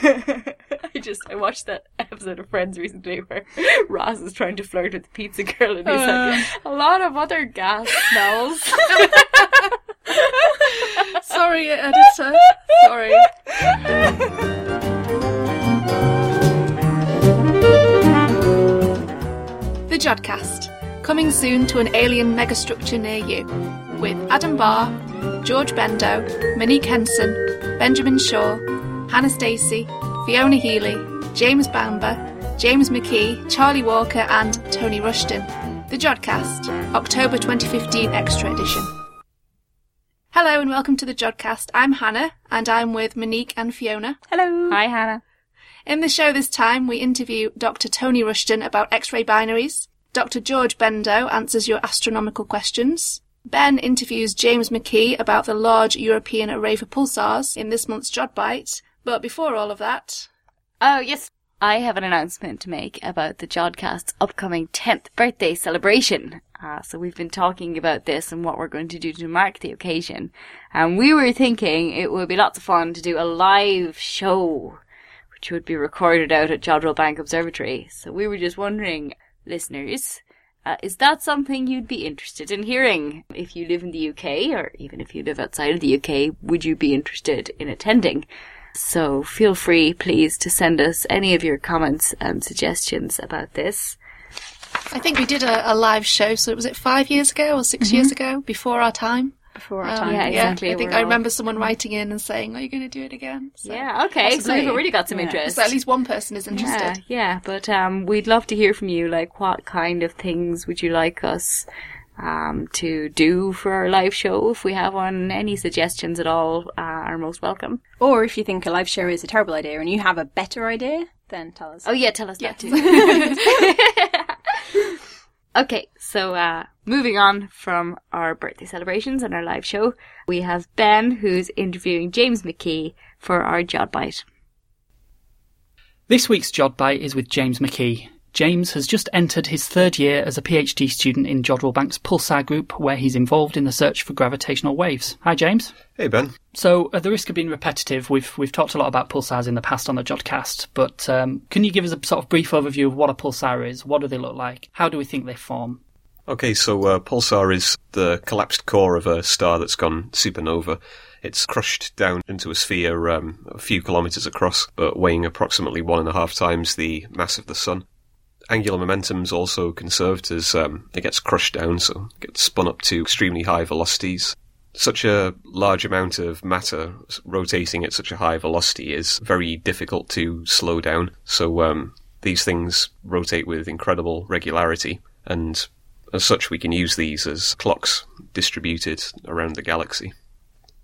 I just I watched that episode of Friends recently where Ross is trying to flirt with the pizza girl and he's like uh. a lot of other gas smells. Sorry, editor. Sorry. The Jodcast, coming soon to an alien megastructure near you, with Adam Barr, George Bendo, Monique Henson, Benjamin Shaw, Hannah Stacey, Fiona Healy, James Bamber, James McKee, Charlie Walker, and Tony Rushton. The Jodcast, October 2015 Extra Edition. Hello and welcome to the Jodcast. I'm Hannah, and I'm with Monique and Fiona. Hello. Hi Hannah. In the show this time, we interview Dr. Tony Rushton about X-ray binaries. Dr. George Bendo answers your astronomical questions. Ben interviews James McKee about the large European array for pulsars in this month's Jodbite. But before all of that, Oh yes. I have an announcement to make about the Jodcast's upcoming 10th birthday celebration. Uh, so we've been talking about this and what we're going to do to mark the occasion. And we were thinking it would be lots of fun to do a live show, which would be recorded out at Jodrell Bank Observatory. So we were just wondering, listeners, uh, is that something you'd be interested in hearing? If you live in the UK, or even if you live outside of the UK, would you be interested in attending? So feel free, please, to send us any of your comments and suggestions about this. I think we did a, a live show, so was it five years ago or 6 years ago, before our time? before our Um, time. Yeah, exactly. I think We're I all- remember someone writing in and saying, "Are you going to do it again?" So, yeah, okay. So possibly. we've already got some Yeah. interest. So at least one person is yeah, interested. yeah. But um, we'd love to hear from you. Like, what kind of things would you like us um, to do for our live show? If we have one, any suggestions at all uh, are most welcome. Or if you think a live show is a terrible idea and you have a better idea, then tell us. Oh yeah, tell us that too. okay, so uh, moving on from our birthday celebrations and our live show, we have Ben who's interviewing James McKee for our Jod Bite. This week's Jodbite is with James McKee. James has just entered his third year as a PhD student in Jodrell Bank's Pulsar Group, where he's involved in the search for gravitational waves. Hi, James. Hey Ben. So, at the risk of being repetitive, we've we've talked a lot about pulsars in the past on the Jodcast, but um, can you give us a sort of brief overview of what a pulsar is? What do they look like? How do we think they form? Okay, so uh, pulsar is the collapsed core of a star that's gone supernova. It's crushed down into a sphere um, a few kilometres across, but weighing approximately one and a half times the mass of the sun. Angular momentum's also conserved as um, it gets crushed down, so it gets spun up to extremely high velocities. Such a large amount of matter rotating at such a high velocity is very difficult to slow down. So um, these things rotate with incredible regularity, and as such, we can use these as clocks distributed around the galaxy.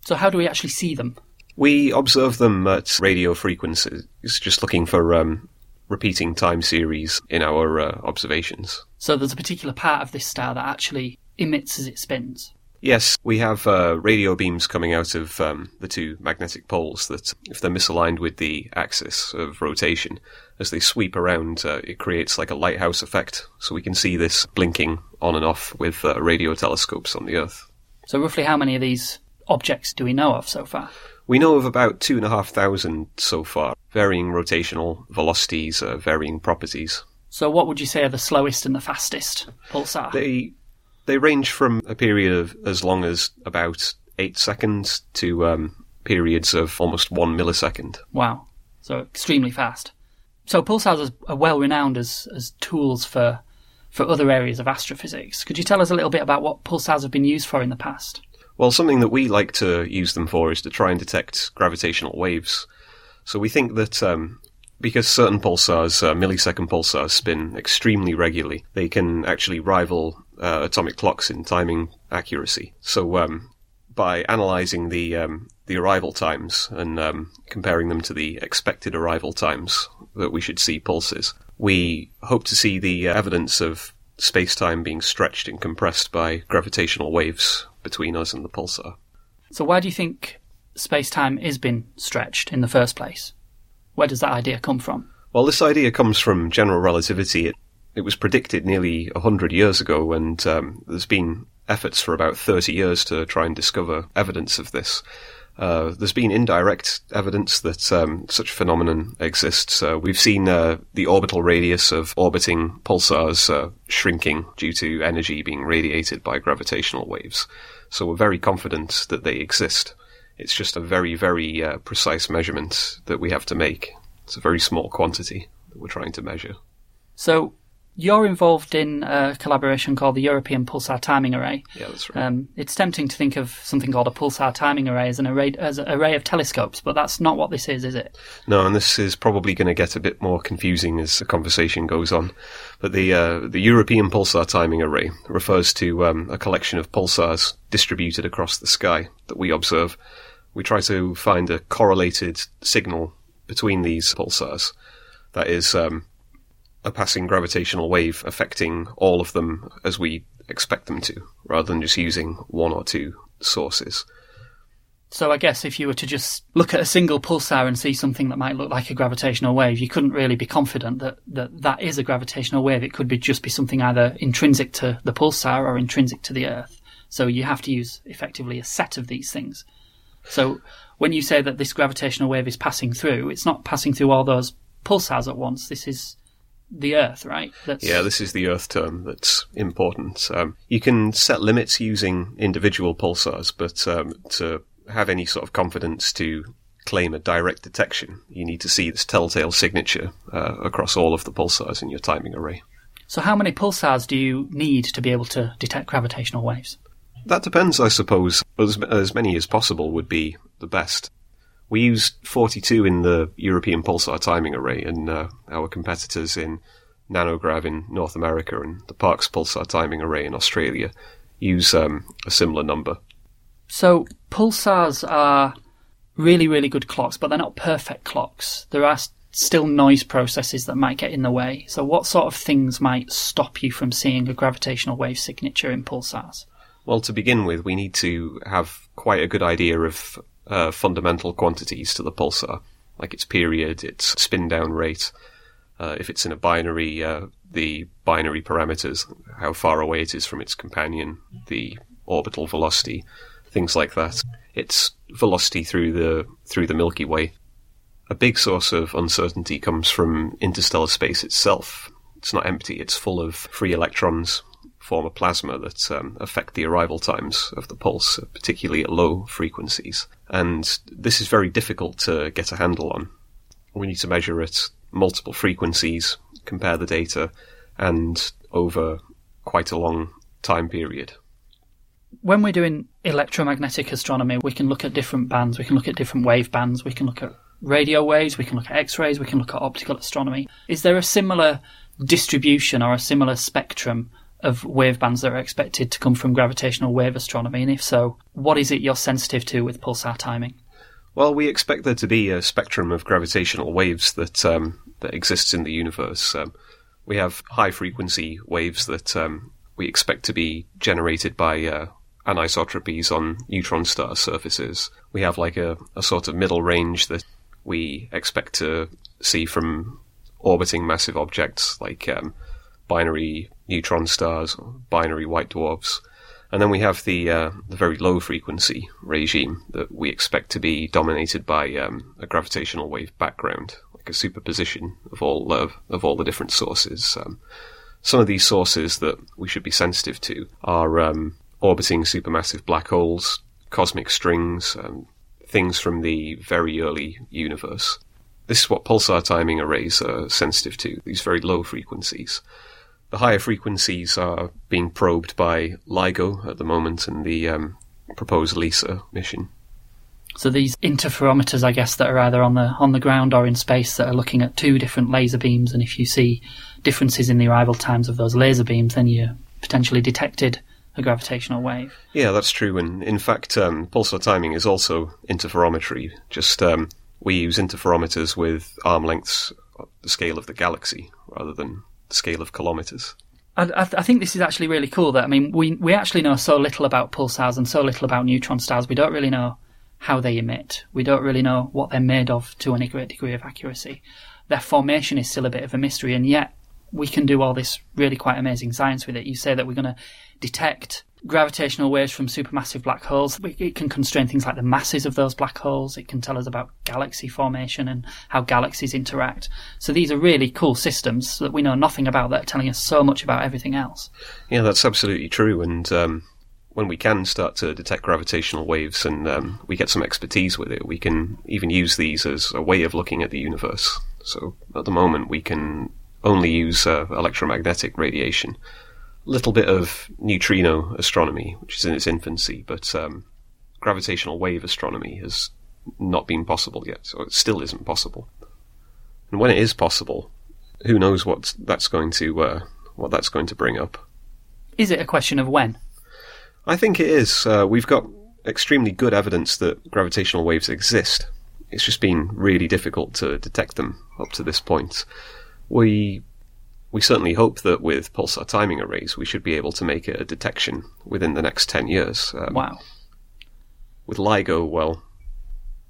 So, how do we actually see them? We observe them at radio frequencies, just looking for um, repeating time series in our uh, observations. So, there's a particular part of this star that actually emits as it spins. Yes, we have uh, radio beams coming out of um, the two magnetic poles that, if they're misaligned with the axis of rotation, as they sweep around, uh, it creates like a lighthouse effect. So we can see this blinking on and off with uh, radio telescopes on the Earth. So, roughly how many of these objects do we know of so far? We know of about two and a half thousand so far, varying rotational velocities, uh, varying properties. So, what would you say are the slowest and the fastest pulsar? They they range from a period of as long as about eight seconds to um, periods of almost one millisecond. Wow. So extremely fast. So pulsars are- are well renowned as, as tools for for other areas of astrophysics. Could you tell us a little bit about what pulsars have been used for in the past? Well, something that we like to use them for is to try and detect gravitational waves. So we think that um, because certain pulsars, uh, millisecond pulsars, spin extremely regularly, they can actually rival uh, atomic clocks in timing accuracy. So um, by analysing the um, the arrival times and um, comparing them to the expected arrival times that we should see pulses, we hope to see the uh, evidence of space-time being stretched and compressed by gravitational waves between us and the pulsar. So why do you think space-time is been stretched in the first place? Where does that idea come from? Well, this idea comes from general relativity. It, it was predicted nearly 100 years ago, and um, there's been efforts for about 30 years to try and discover evidence of this. Uh, there's been indirect evidence that um, such a phenomenon exists. Uh, we've seen uh, the orbital radius of orbiting pulsars uh, shrinking due to energy being radiated by gravitational waves. So we're very confident that they exist. It's just a very, very uh, precise measurement that we have to make. It's a very small quantity that we're trying to measure. So you're involved in a collaboration called the European Pulsar Timing Array. Yeah, that's right. Um, it's tempting to think of something called a pulsar timing array as an array as an array of telescopes, but that's not what this is, is it? No, and this is probably going to get a bit more confusing as the conversation goes on. But the uh, the European Pulsar Timing Array refers to um, a collection of pulsars distributed across the sky that we observe. We try to find a correlated signal between these pulsars. That is um, a passing gravitational wave affecting all of them as we expect them to, rather than just using one or two sources. So I guess if you were to just look at a single pulsar and see something that might look like a gravitational wave, you couldn't really be confident that that, that is a gravitational wave. It could be just be something either intrinsic to the pulsar or intrinsic to the Earth. So you have to use effectively a set of these things. So when you say that this gravitational wave is passing through, it's not passing through all those pulsars at once. This is the Earth, right? That's, Yeah, this is the Earth term that's important. Um, you can set limits using individual pulsars, but um, to have any sort of confidence to claim a direct detection, you need to see this telltale signature uh, across all of the pulsars in your timing array. So how many pulsars do you need to be able to detect gravitational waves? That depends, I suppose. As, as many as possible would be the best. We use 42 in the European Pulsar timing array, and uh, our competitors in Nanograv in North America and the Parkes Pulsar timing array in Australia use um, a similar number. So pulsars are really, really good clocks, but they're not perfect clocks. There are still noise processes that might get in the way. So what sort of things might stop you from seeing a gravitational wave signature in pulsars? Well, to begin with, we need to have quite a good idea of uh, fundamental quantities to the pulsar, like its period, its spin down rate. Uh, if it's in a binary, uh, the binary parameters, how far away it is from its companion, the orbital velocity, things like that. Its velocity through the through the Milky Way. A big source of uncertainty comes from interstellar space itself. It's not empty; it's full of free electrons, form a plasma that um, affect the arrival times of the pulse, particularly at low frequencies. And this is very difficult to get a handle on. We need to measure at multiple frequencies, compare the data, and over quite a long time period. When we're doing electromagnetic astronomy, we can look at different bands, we can look at different wave bands, we can look at radio waves, we can look at X-rays, we can look at optical astronomy. Is there a similar distribution or a similar spectrum of wave bands that are expected to come from gravitational wave astronomy? And if so, what is it you're sensitive to with pulsar timing? Well, we expect there to be a spectrum of gravitational waves that um, that exists in the universe. Um, we have high frequency waves that um, we expect to be generated by uh, anisotropies on neutron star surfaces. We have like a, a sort of middle range that we expect to see from orbiting massive objects like um, binary neutron stars binary white dwarfs. And then we have the uh, the very low frequency regime that we expect to be dominated by um, a gravitational wave background, like a superposition of all of, of all the different sources. Um, some of these sources that we should be sensitive to are um, orbiting supermassive black holes, cosmic strings, um, things from the very early universe. This is what pulsar timing arrays are sensitive to, these very low frequencies. The higher frequencies are being probed by LIGO at the moment and the um, proposed LISA mission. So these interferometers, I guess, that are either on the on the ground or in space that are looking at two different laser beams, and if you see differences in the arrival times of those laser beams, then you potentially detected a gravitational wave. Yeah, that's true. And in fact, um, pulsar timing is also interferometry. Just um, we use interferometers with arm lengths the scale of the galaxy rather than scale of kilometers. I, I, I think this is actually really cool. That I mean, we we actually know so little about pulsars and so little about neutron stars. We don't really know how they emit. We don't really know what they're made of to any great degree of accuracy. Their formation is still a bit of a mystery, and yet we can do all this really quite amazing science with it. You say that we're going to detect gravitational waves from supermassive black holes. It can constrain things like the masses of those black holes. It can tell us about galaxy formation and how galaxies interact. So these are really cool systems that we know nothing about that are telling us so much about everything else. Yeah, that's absolutely true. And um, when we can start to detect gravitational waves and um, we get some expertise with it, we can even use these as a way of looking at the universe. So at the moment, we can only use uh, electromagnetic radiation little bit of neutrino astronomy, which is in its infancy, but um, gravitational wave astronomy has not been possible yet, or it still isn't possible. And when it is possible, who knows what that's going to uh, what that's going to bring up? Is it a question of when? I think it is. Uh, we've got extremely good evidence that gravitational waves exist. It's just been really difficult to detect them up to this point. We we certainly hope that with pulsar timing arrays, we should be able to make a detection within the next 10 years. Um, wow. With LIGO, well,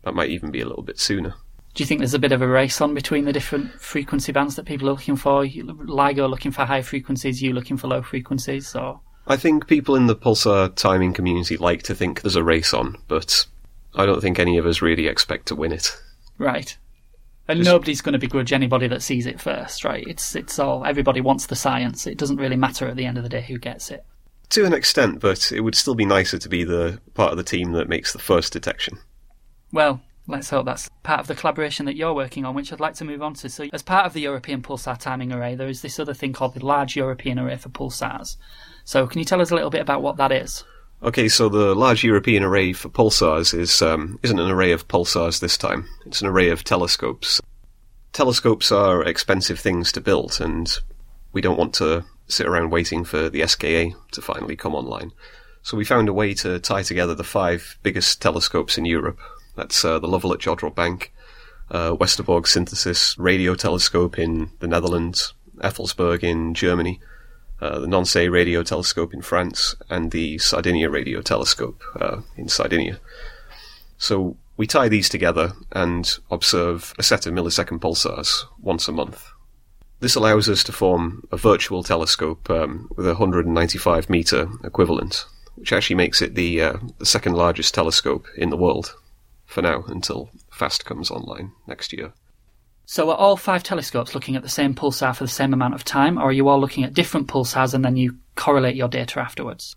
that might even be a little bit sooner. Do you think there's a bit of a race on between the different frequency bands that people are looking for? LIGO looking for high frequencies, you looking for low frequencies, or? I think people in the pulsar timing community like to think there's a race on, but I don't think any of us really expect to win it. Right. And Just, nobody's going to begrudge anybody that sees it first, right? It's it's all everybody wants the science. It doesn't really matter at the end of the day who gets it. To an extent, but it would still be nicer to be the part of the team that makes the first detection. Well, let's hope that's part of the collaboration that you're working on, which I'd like to move on to. So, as part of the European Pulsar Timing Array, there is this other thing called the Large European Array for Pulsars. So, can you tell us a little bit about what that is? Okay, so the Large European Array for Pulsars is um, isn't an array of pulsars this time. It's an array of telescopes. Telescopes are expensive things to build, and we don't want to sit around waiting for the SKA to finally come online. So we found a way to tie together the five biggest telescopes in Europe. That's uh, the Lovell at Jodrell Bank, uh, Westerbork Synthesis Radio Telescope in the Netherlands, Effelsberg in Germany, uh, the Nançay Radio Telescope in France, and the Sardinia Radio Telescope uh, in Sardinia. So we tie these together and observe a set of millisecond pulsars once a month. This allows us to form a virtual telescope um, with a 195 meter equivalent, which actually makes it the, uh, the second largest telescope in the world for now until FAST comes online next year. So are all five telescopes looking at the same pulsar for the same amount of time, or are you all looking at different pulsars and then you correlate your data afterwards?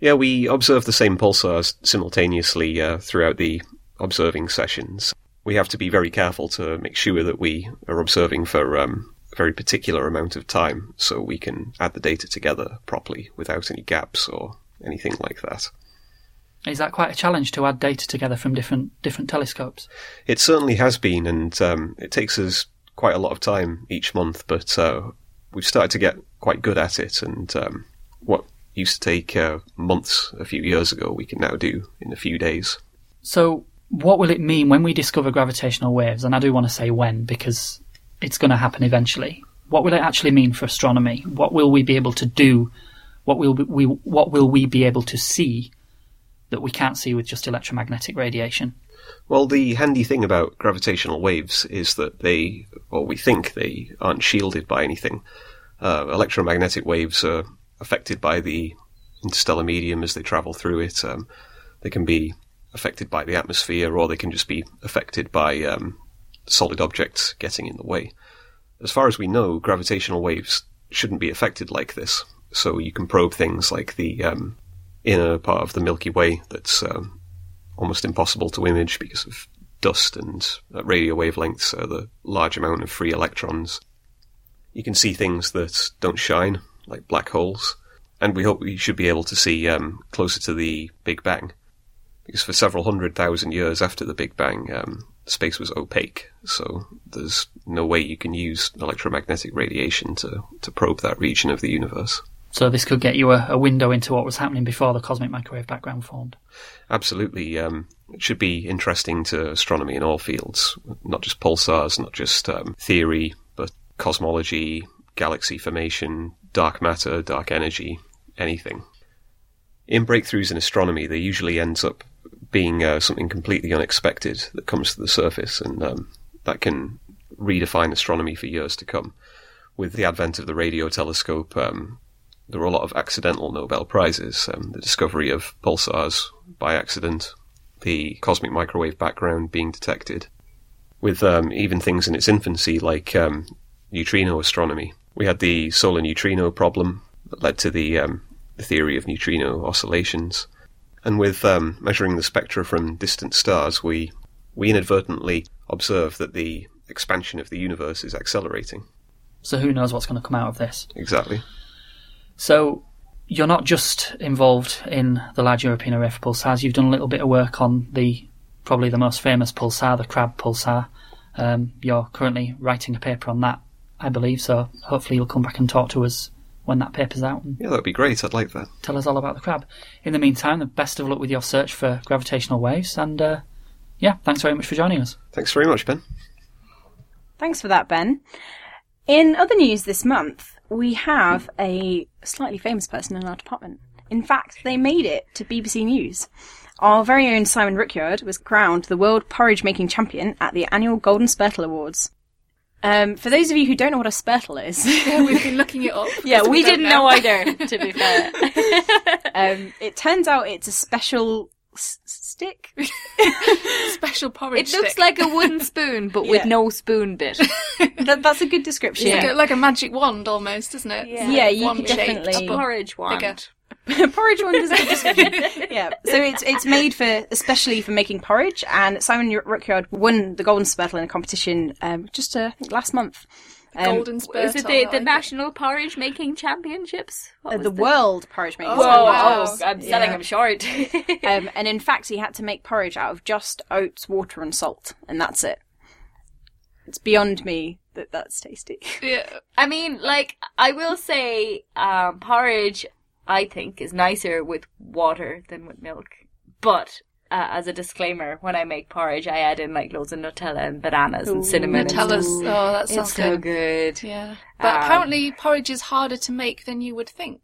Yeah, we observe the same pulsars simultaneously uh, throughout the observing sessions. We have to be very careful to make sure that we are observing for um, a very particular amount of time so we can add the data together properly without any gaps or anything like that. Is that quite a challenge to add data together from different different telescopes? It certainly has been, and um, it takes us quite a lot of time each month. But uh, we've started to get quite good at it, and um, what used to take uh, months a few years ago, we can now do in a few days. So, what will it mean when we discover gravitational waves? And I do want to say when because it's going to happen eventually. What will it actually mean for astronomy? What will we be able to do? What will we what will we be able to see that we can't see with just electromagnetic radiation. Well, the handy thing about gravitational waves is that they, or we think they, aren't shielded by anything. Uh, electromagnetic waves are affected by the interstellar medium as they travel through it. Um, they can be affected by the atmosphere, or they can just be affected by um, solid objects getting in the way. As far as we know, gravitational waves shouldn't be affected like this. So you can probe things like the um, inner part of the Milky Way that's um, almost impossible to image because of dust and uh, radio wavelengths, uh, the large amount of free electrons. You can see things that don't shine, like black holes, and we hope we should be able to see um, closer to the Big Bang. Because for several hundred thousand years after the Big Bang, um, space was opaque, so there's no way you can use electromagnetic radiation to, to probe that region of the universe. So this could get you a, a, window into what was happening before the cosmic microwave background formed. Absolutely. Um, it should be interesting to astronomy in all fields, not just pulsars, not just um, theory, but cosmology, galaxy formation, dark matter, dark energy, anything. In breakthroughs in astronomy, there usually ends up being uh, something completely unexpected that comes to the surface, and um, that can redefine astronomy for years to come. With the advent of the radio telescope, um, there were a lot of accidental Nobel Prizes. Um, the discovery of pulsars by accident, the cosmic microwave background being detected, with um, even things in its infancy like um, neutrino astronomy. We had the solar neutrino problem that led to the, um, the theory of neutrino oscillations. And with um, measuring the spectra from distant stars, we, we inadvertently observe that the expansion of the universe is accelerating. So who knows what's going to come out of this? Exactly. So you're not just involved in the Large European Array for Pulsars. You've done a little bit of work on the probably the most famous pulsar, the Crab pulsar. Um, you're currently writing a paper on that, I believe. So hopefully you'll come back and talk to us when that paper's out Yeah, that'd be great. I'd like that. tell us all about the crab. In the meantime, the best of luck with your search for gravitational waves. And uh, yeah, thanks very much for joining us. Thanks very much, Ben. Thanks for that, Ben. In other news this month, we have a slightly famous person in our department. In fact, they made it to BBC News. Our very own Simon Rickyard was crowned the world porridge making champion at the annual Golden Spurtle Awards. Um, for those of you who don't know what a spurtle is, Yeah, we've been looking it up. Yeah, we didn't know either, to be fair. um, it turns out it's a special s- stick. Special porridge It looks stick. like a wooden spoon, but with Yeah. no spoon bit. that, that's a good description. It's Yeah. like, like a magic wand almost, isn't it? Yeah. Yeah, you Wand could shaped, definitely- but Porridge wand. bigger. porridge one does a good description. yeah. So it's it's made for especially for making porridge, and Simon Rickyard won the Golden Spurtle in a competition um, just uh, I think last month. Um, Golden spurtle. Is it I the, like the it. National Porridge Making Championships? What uh, was the World Porridge Making Oh, Whoa, wow. oh, I'm selling Yeah. them short. um, and in fact, he had to make porridge out of just oats, water, and salt, and that's it. It's beyond me that that's tasty. Yeah. I mean, like, I will say, um, porridge, I think, is nicer with water than with milk. But, uh, as a disclaimer, when I make porridge, I add in, like, loads of Nutella and bananas and cinnamon. and Nutella's. stuff. Oh, that sounds It's so good. good. Yeah. But Um, apparently porridge is harder to make than you would think.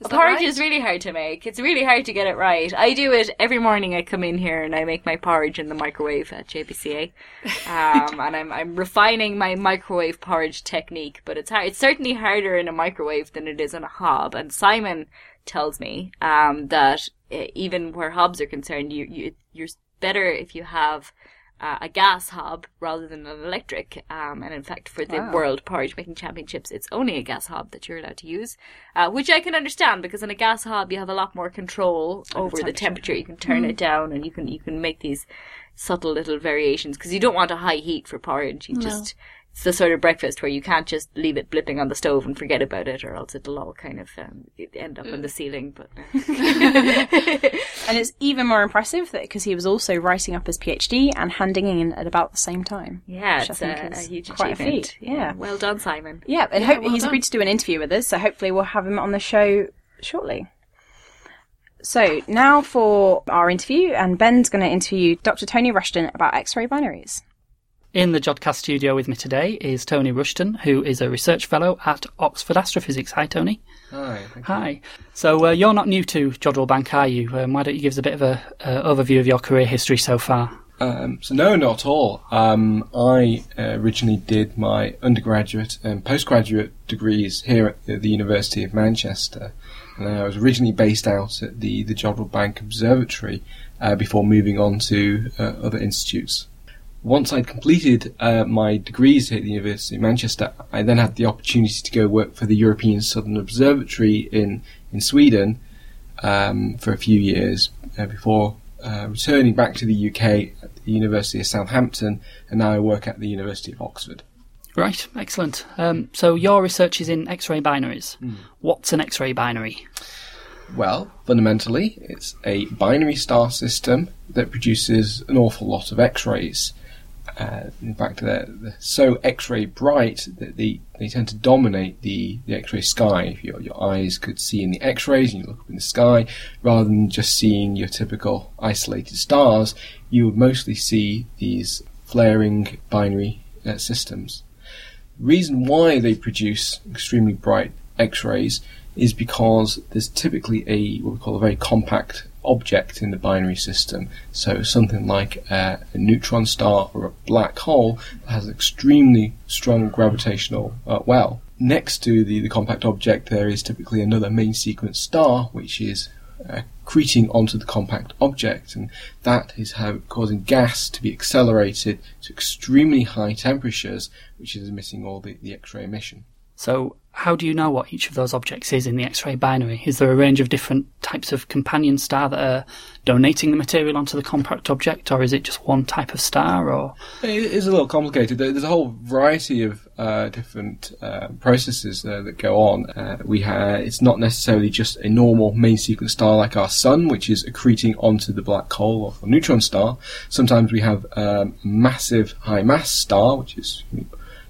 Is porridge right? is really hard to make. It's really hard to get it right. I do it every morning. I come in here and I make my porridge in the microwave at JBCA, um, and I'm I'm refining my microwave porridge technique. But it's hard. It's certainly harder in a microwave than it is on a hob. And Simon tells me um, that uh, even where hobs are concerned, you you you're better if you have. Uh, a gas hob rather than an electric, um, and in fact, for the Wow. World Porridge Making Championships, it's only a gas hob that you're allowed to use uh, which I can understand because in a gas hob you have a lot more control over the temperature. You can turn it down and you can you can make these subtle little variations because you don't want a high heat for porridge. You just it's the sort of breakfast where you can't just leave it blipping on the stove and forget about it, or else it'll all kind of um, end up in the ceiling. But And it's even more impressive that because he was also writing up his PhD and handing in at about the same time. yeah, Which I it's think a, a huge quite a achievement. feat, yeah. well done, Simon. Yeah, and Yeah, hope well he's done. agreed to do an interview with us, so hopefully we'll have him on the show shortly. So now for our interview, and Ben's going to interview Dr. Tony Rushton about X-ray binaries. In the Jodcast studio with me today is Tony Rushton, who is a research fellow at Oxford Astrophysics. Hi, Tony. Hi. you. Hi. So uh, you're not new to Jodrell Bank, are you? Um, why don't you give us a bit of an uh, overview of your career history so far? Um, so no, not at all. Um, I uh, originally did my undergraduate and postgraduate degrees here at the, the University of Manchester, and I was originally based out at the the Jodrell Bank Observatory uh, before moving on to uh, other institutes. Once I'd completed uh, my degrees here at the University of Manchester, I then had the opportunity to go work for the European Southern Observatory in in Sweden um, for a few years uh, before uh, returning back to the UK at the University of Southampton, and now I work at the University of Oxford. Right, excellent. Um, so your research is in X-ray binaries. What's an X-ray binary? Well, fundamentally, it's a binary star system that produces an awful lot of X-rays. Uh, in fact, they're, they're so X-ray bright that they, they tend to dominate the, the X-ray sky. If your, your eyes could see in the X-rays and you look up in the sky, rather than just seeing your typical isolated stars, you would mostly see these flaring binary uh, systems. The reason why they produce extremely bright X-rays is because there's typically a what we call a very compact object in the binary system. So something like uh, a neutron star or a black hole that has extremely strong gravitational uh, well. next to the, the compact object, there is typically another main sequence star, which is uh, accreting onto the compact object, and that is how causing gas to be accelerated to extremely high temperatures, which is emitting all the, the X-ray emission. So, how do you know what each of those objects is in the X ray binary? Is there a range of different types of companion star that are donating the material onto the compact object, or is it just one type of star? Or It is a little complicated. There's a whole variety of uh, different uh, processes uh, that go on. Uh, we have it's not necessarily just a normal main sequence star like our sun, which is accreting onto the black hole or a neutron star. Sometimes we have um, a massive high mass star, which is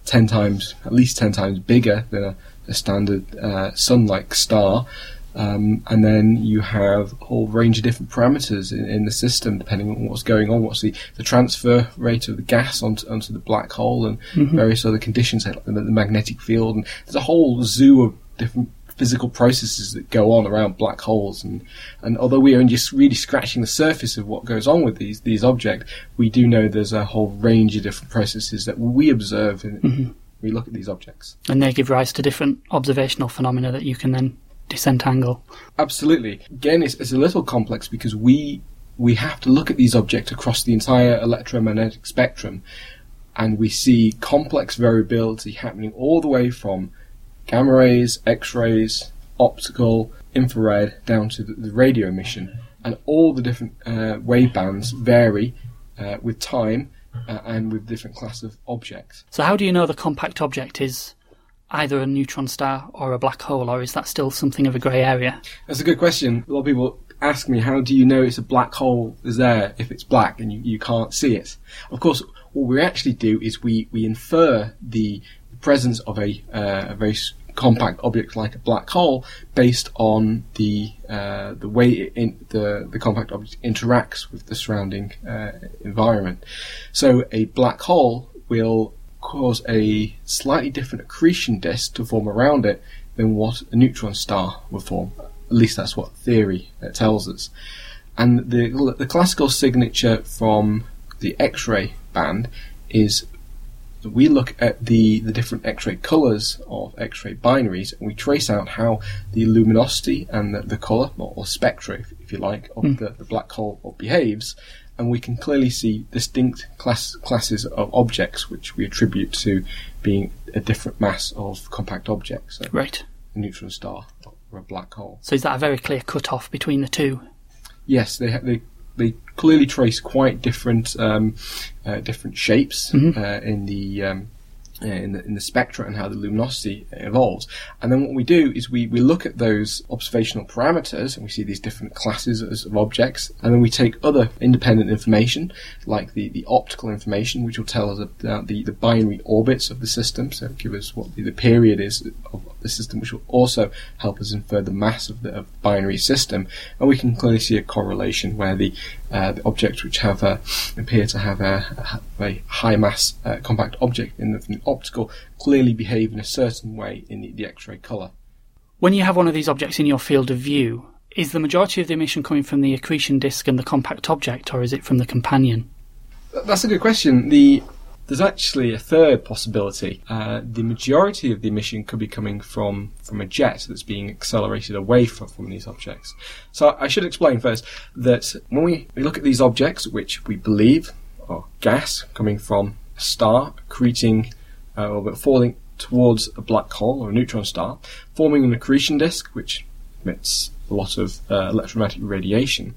ten times, at least ten times bigger than a, a standard uh, sun-like star. Um, and then you have a whole range of different parameters in, in the system, depending on what's going on, what's the, the transfer rate of the gas onto, onto the black hole, and various other conditions like the, the magnetic field. And there's a whole zoo of different physical processes that go on around black holes. And, and although we are just really scratching the surface of what goes on with these these objects, we do know there's a whole range of different processes that we observe when we look at these objects. and they give rise to different observational phenomena that you can then disentangle. Absolutely. Again, it's, it's a little complex because we we have to look at these objects across the entire electromagnetic spectrum, and we see complex variability happening all the way from gamma rays, X-rays, optical, infrared, down to the, the radio emission, and all the different uh, wave bands vary uh, with time uh, and with different class of objects. So, how do you know the compact object is either a neutron star or a black hole, or is that still something of a grey area? That's a good question. A lot of people ask me, how do you know it's a black hole is there if it's black and you, you can't see it? Of course, what we actually do is we, we infer the presence of a, uh, a very compact object like a black hole based on the uh, the way in, the the compact object interacts with the surrounding uh, environment. So a black hole will cause a slightly different accretion disk to form around it than what a neutron star would form. At least that's what theory uh, tells us. And the the classical signature from the X-ray band is we look at the, the different X-ray colours of X-ray binaries and we trace out how the luminosity and the, the colour, or, or spectra, if, if you like, of hmm. the, the black hole behaves, and we can clearly see distinct class, classes of objects which we attribute to being a different mass of compact objects, so Right. a neutron star or a black hole. So, is that a very clear cut off between the two? Yes, they ha- they they clearly trace quite different um, uh, different shapes uh, in the. Um, in the, in the spectra and how the luminosity evolves. And then what we do is we, we look at those observational parameters and we see these different classes as- of objects and then we take other independent information like the, the optical information which will tell us about the, the binary orbits of the system so give us what the, the period is of the system which will also help us infer the mass of the, of binary system and we can clearly see a correlation where the, uh, the objects which have a, appear to have a, a, a high mass uh, compact object in the optical clearly behave in a certain way in the, the X-ray colour. When you have one of these objects in your field of view, is the majority of the emission coming from the accretion disk and the compact object, or is it from the companion? That's a good question. The there's actually a third possibility. Uh, the majority of the emission could be coming from, from a jet that's being accelerated away from, from these objects. So I should explain first that when we, we look at these objects, which we believe are gas coming from a star accreting uh, or falling towards a black hole or a neutron star, forming an accretion disk which emits a lot of uh, electromagnetic radiation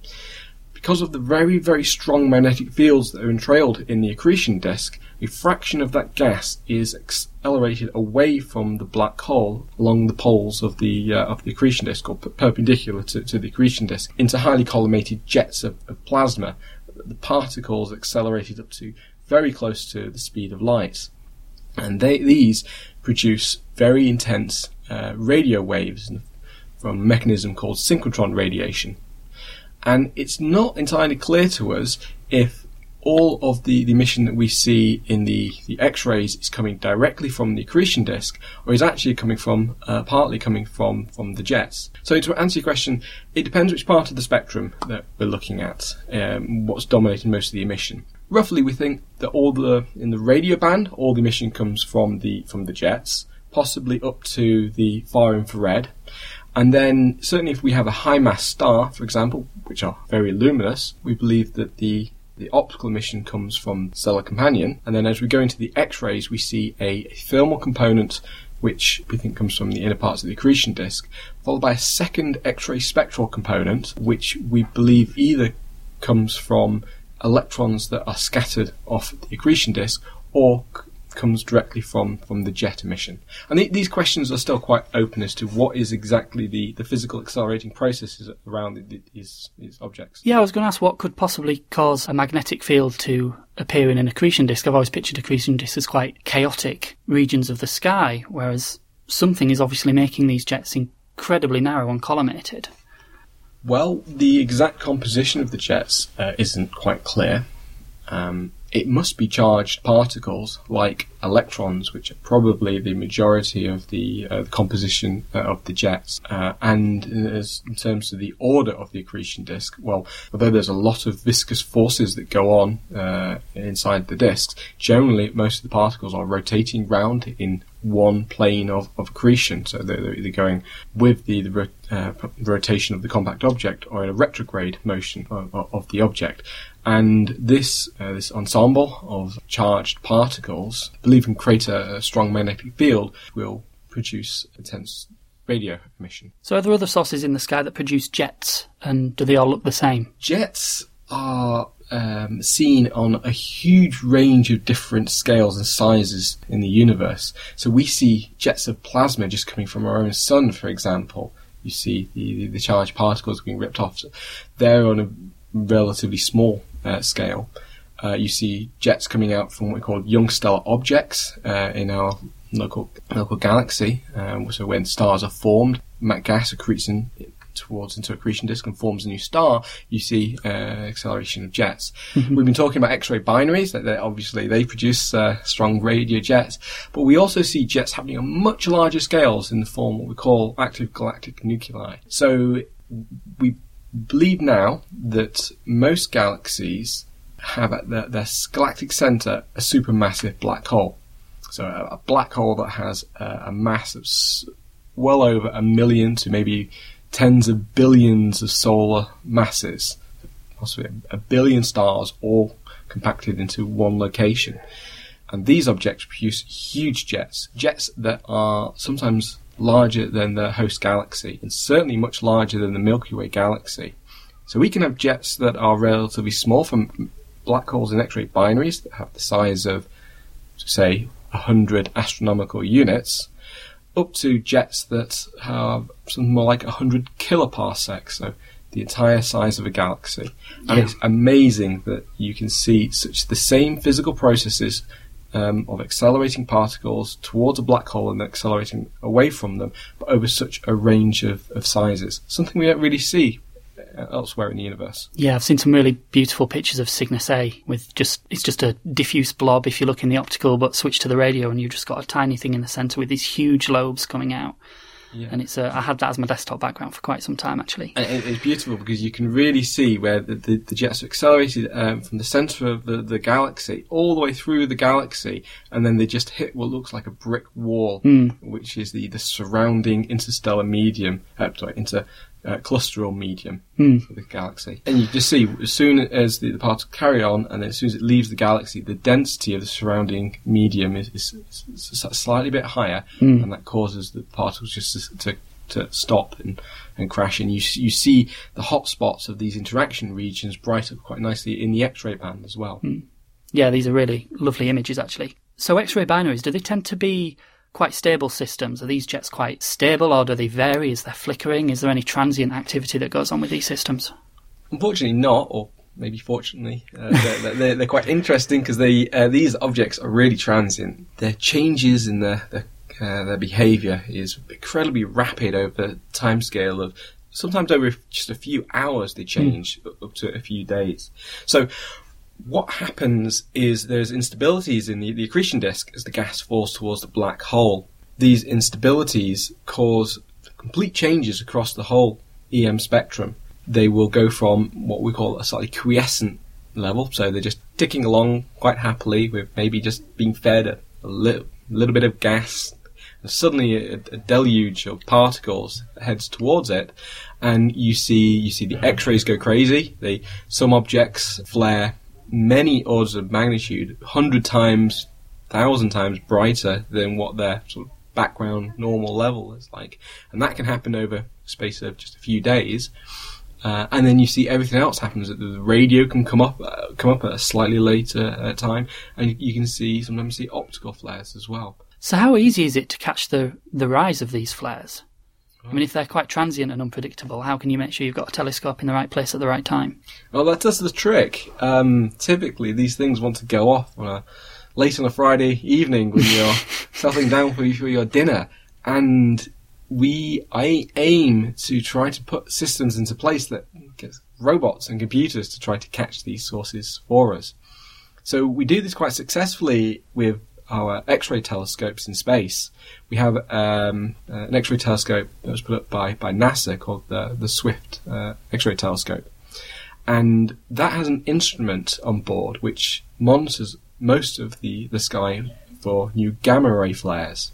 because of the very, very strong magnetic fields that are entrailed in the accretion disk, a fraction of that gas is accelerated away from the black hole along the poles of the uh, of the accretion disk, or perpendicular to, to the accretion disk, into highly collimated jets of, of plasma. The particles accelerated up to very close to the speed of light, and they, these produce very intense uh, radio waves from a mechanism called synchrotron radiation and it's not entirely clear to us if all of the, the emission that we see in the, the X-rays is coming directly from the accretion disk, or is actually coming from uh, partly coming from from the jets. So to answer your question, it depends which part of the spectrum that we're looking at, um, what's dominating most of the emission. Roughly, we think that all the in the radio band, all the emission comes from the from the jets, possibly up to the far infrared. And then, certainly, if we have a high mass star, for example, which are very luminous, we believe that the the optical emission comes from stellar companion, and then as we go into the X-rays, we see a thermal component which we think comes from the inner parts of the accretion disk, followed by a second X-ray spectral component, which we believe either comes from electrons that are scattered off the accretion disk or c- comes directly from, from the jet emission. And the, these questions are still quite open as to what is exactly the, the physical accelerating processes around the, the, these, these objects. Yeah, I was going to ask what could possibly cause a magnetic field to appear in an accretion disk. I've always pictured accretion disks as quite chaotic regions of the sky, whereas something is obviously making these jets incredibly narrow and collimated. Well, the exact composition of the jets uh, isn't quite clear. Um, it must be charged particles like electrons, which are probably the majority of the, uh, the composition uh, of the jets. Uh, and in terms of the order of the accretion disk, well, although there's a lot of viscous forces that go on uh, inside the disks, generally most of the particles are rotating round in one plane of, of accretion. So they're, they're either going with the, the uh, rotation of the compact object or in a retrograde motion of, of the object. And this uh, this ensemble of charged particles, believe can create a, a strong magnetic field, will produce intense radio emission. So, are there other sources in the sky that produce jets, and do they all look the same? Jets are um, seen on a huge range of different scales and sizes in the universe. So we see jets of plasma just coming from our own sun, for example. You see the, the charged particles being ripped off. So they're on a relatively small uh, scale. Uh, you see jets coming out from what we call young stellar objects uh, in our local local galaxy. Um, so when stars are formed, that gas accretes in, towards into a accretion disk and forms a new star, you see uh, acceleration of jets. We've been talking about X-ray binaries that obviously they produce uh, strong radio jets, but we also see jets happening on much larger scales in the form of what we call active galactic nuclei. So we believe now that most galaxies have at their, galactic center a supermassive black hole. So a, a black hole that has a, a mass of s- well over a million to maybe tens of billions of solar masses, possibly a, a billion stars all compacted into one location. And these objects produce huge jets, jets that are sometimes larger than the host galaxy, and certainly much larger than the Milky Way galaxy. So we can have jets that are relatively small from black holes in X-ray binaries that have the size of, say, 100 astronomical units, up to jets that have something more like 100 kiloparsecs, so the entire size of a galaxy. And Yeah. it's amazing that you can see such the same physical processes um, of accelerating particles towards a black hole and accelerating away from them, but over such a range of, of sizes. Something we don't really see elsewhere in the universe. Yeah, I've seen some really beautiful pictures of Cygnus A with just it's just a diffuse blob if you look in the optical, but switch to the radio and you've just got a tiny thing in the centre with these huge lobes coming out. Yeah. And it's uh, I had that as my desktop background for quite some time actually. And it's beautiful because you can really see where the, the, the jets are accelerated um, from the centre of the, the galaxy all the way through the galaxy, and then they just hit what looks like a brick wall, which is the, the surrounding interstellar medium, uh, sorry, inter uh, clusteral medium hmm. for the galaxy. And you just see as soon as the, the particles carry on, and as soon as it leaves the galaxy, the density of the surrounding medium is, is, is a slightly bit higher, hmm. and that causes the particles just to, to to stop and, and crash. And you you see the hot spots of these interaction regions bright up quite nicely in the X-ray band as well. Hmm. Yeah, these are really lovely images actually. So X-ray binaries, do they tend to be quite stable systems? Are these jets quite stable or do they vary? Is there flickering? Is there any transient activity that goes on with these systems? Unfortunately, not, or maybe fortunately, uh, they're, they're, they're quite interesting because they uh, these objects are really transient. Their changes in their their, uh, their behaviour is incredibly rapid over the timescale of sometimes over just a few hours. They change up to a few days. So. What happens is there's instabilities in the, the accretion disk as the gas falls towards the black hole. These instabilities cause complete changes across the whole EM spectrum they will go from what we call a slightly quiescent level, so they're just ticking along quite happily with maybe just being fed a, a little, little bit of gas, and suddenly a, a deluge of particles heads towards it, and you see you see the X-rays go crazy. They some objects flare many orders of magnitude, hundred times, thousand times brighter than what their sort of background normal level is like, and that can happen over a space of just a few days. Uh, and then you see everything else happens. The radio can come up, uh, come up at a slightly later uh, time, and you can see sometimes see optical flares as well. So, how easy is it to catch the the rise of these flares? I mean, if they're quite transient and unpredictable, how can you make sure you've got a telescope in the right place at the right time? Well, that does the trick. Um, typically, these things want to go off on a late on a Friday evening when you're settling down for, for your dinner, and we I aim to try to put systems into place that get robots and computers to try to catch these sources for us. So we do this quite successfully with our X-ray telescopes in space. We have um, uh, an X-ray telescope that was put up by, by NASA called the the Swift uh, X-ray telescope, and that has an instrument on board which monitors most of the, the sky for new gamma ray flares.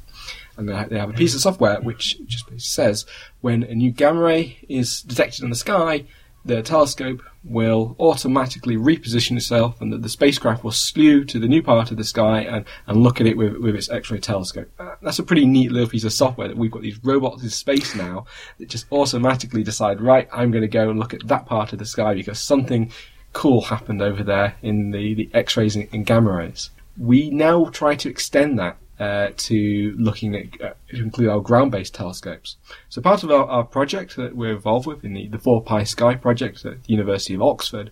And they have a piece of software which just says when a new gamma ray is detected in the sky, the telescope will automatically reposition itself and that the spacecraft will slew to the new part of the sky and, and look at it with, with its X-ray telescope. Uh, that's a pretty neat little piece of software that we've got these robots in space now that just automatically decide, right, I'm going to go and look at that part of the sky because something cool happened over there in the, the X-rays and, and gamma rays. We now try to extend that uh, to looking at uh, to include our ground-based telescopes. So part of our, our, project that we're involved with in the, the 4Pi Sky project at the University of Oxford,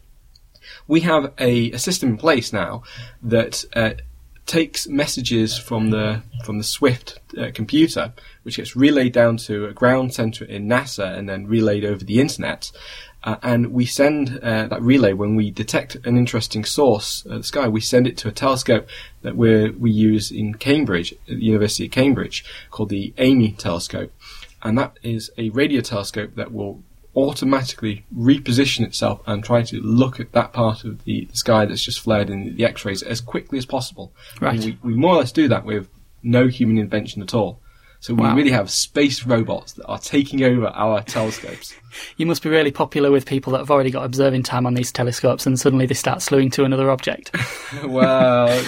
we have a, a system in place now that uh, takes messages from the from the Swift uh, computer, which gets relayed down to a ground center in NASA and then relayed over the internet, uh, and we send uh, that relay when we detect an interesting source at the sky. We send it to a telescope that we we use in Cambridge, at the University of Cambridge, called the AMI telescope, and that is a radio telescope that will automatically reposition itself and try to look at that part of the, the sky that's just flared in the X-rays as quickly as possible. Right. We, we more or less do that with no human intervention at all. So we Wow. really have space robots that are taking over our telescopes. You must be really popular with people that have already got observing time on these telescopes and suddenly they start slewing to another object. well,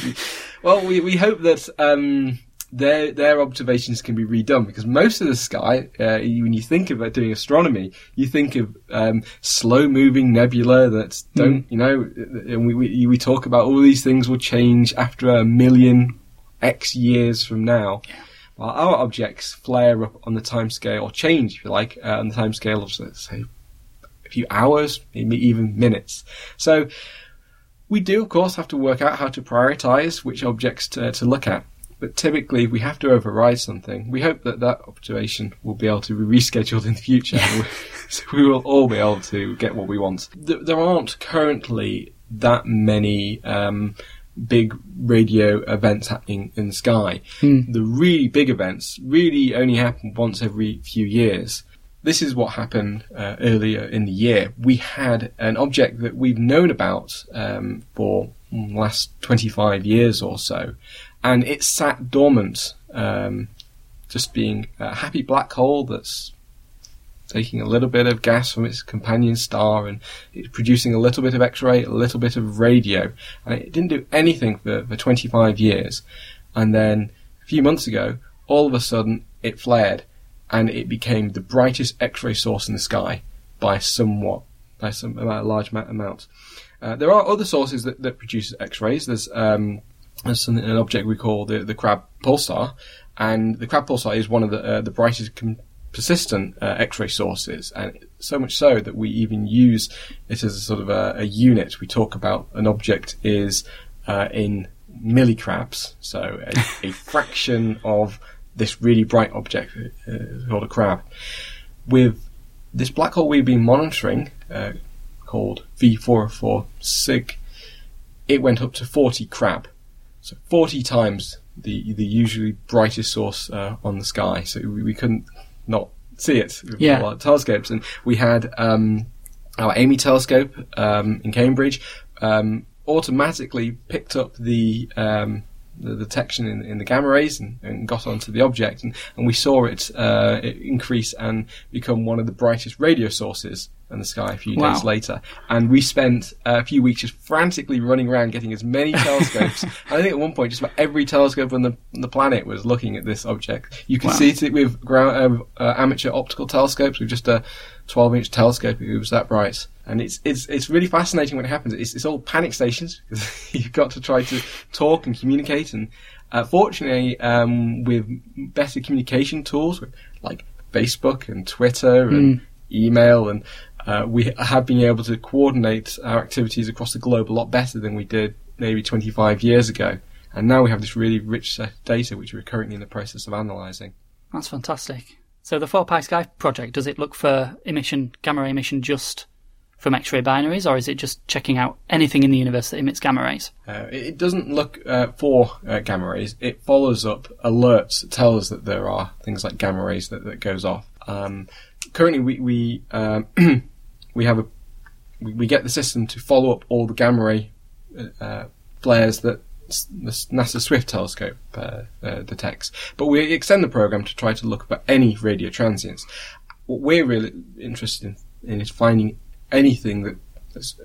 well, we, we hope that um, their their observations can be redone because most of the sky, uh, when you think about doing astronomy, you think of um, slow moving nebula that don't, you know, and we, we we talk about all these things will change after a million X years from now. While our objects flare up on the timescale, or change, if you like, uh, on the timescale of, let's say, a few hours, maybe even minutes. So, we do, of course, have to work out how to prioritize which objects to, to look at. But typically, if we have to override something. We hope that that observation will be able to be rescheduled in the future. so we will all be able to get what we want. There aren't currently that many um, big radio events happening in the sky. The really big events really only happen once every few years. This is what happened uh, earlier in the year. We had an object that we've known about um, for mm, the last 25 years or so, and it sat dormant, um, just being a happy black hole that's taking a little bit of gas from its companion star and it's producing a little bit of X-ray, a little bit of radio, and it didn't do anything for, for 25 years. And then a few months ago, all of a sudden, it flared, and it became the brightest X-ray source in the sky by somewhat, by some a large amount. Uh, there are other sources that, that produce X-rays. There's um, there's an object we call the the Crab pulsar, and the Crab pulsar is one of the uh, the brightest com- persistent uh, X-ray sources, and so much so that we even use it as a sort of a, a unit. We talk about an object is uh, in millicrabs, so a, a fraction of this really bright object uh, called a crab. With this black hole we've been monitoring, uh, called V404 Cyg, it went up to 40 crab. So 40 times the the usually brightest source uh, on the sky. So we, we couldn't not see it Yeah. our telescopes. And we had um, our AMI telescope um, in Cambridge um, automatically picked up the um, the detection in, in the gamma rays and, and got onto the object, and, and we saw it, uh, it increase and become one of the brightest radio sources in the sky a few Wow. days later. And we spent a few weeks just frantically running around getting as many telescopes. I think at one point, just about every telescope on the on the planet was looking at this object. You can Wow. see it with ground, uh, uh, amateur optical telescopes with just a 12 inch telescope. It was that bright. And it's, it's, it's really fascinating when it happens. It's, it's all panic stations because you've got to try to talk and communicate. And uh, fortunately, um, with better communication tools like Facebook and Twitter and email, and uh, we have been able to coordinate our activities across the globe a lot better than we did maybe 25 years ago. And now we have this really rich set of data which we're currently in the process of analysing. That's fantastic. So the 4Pi Sky project, does it look for emission, gamma ray emission just from X-ray binaries, or is it just checking out anything in the universe that emits gamma rays? Uh, it doesn't look uh, for uh, gamma rays. It follows up alerts that tell us that there are things like gamma rays that, that goes off. Um, currently, we we um, we have a we, we get the system to follow up all the gamma ray uh, flares that the NASA Swift telescope uh, uh, detects. But we extend the program to try to look for any radio transients. What we're really interested in, in is finding anything that that's,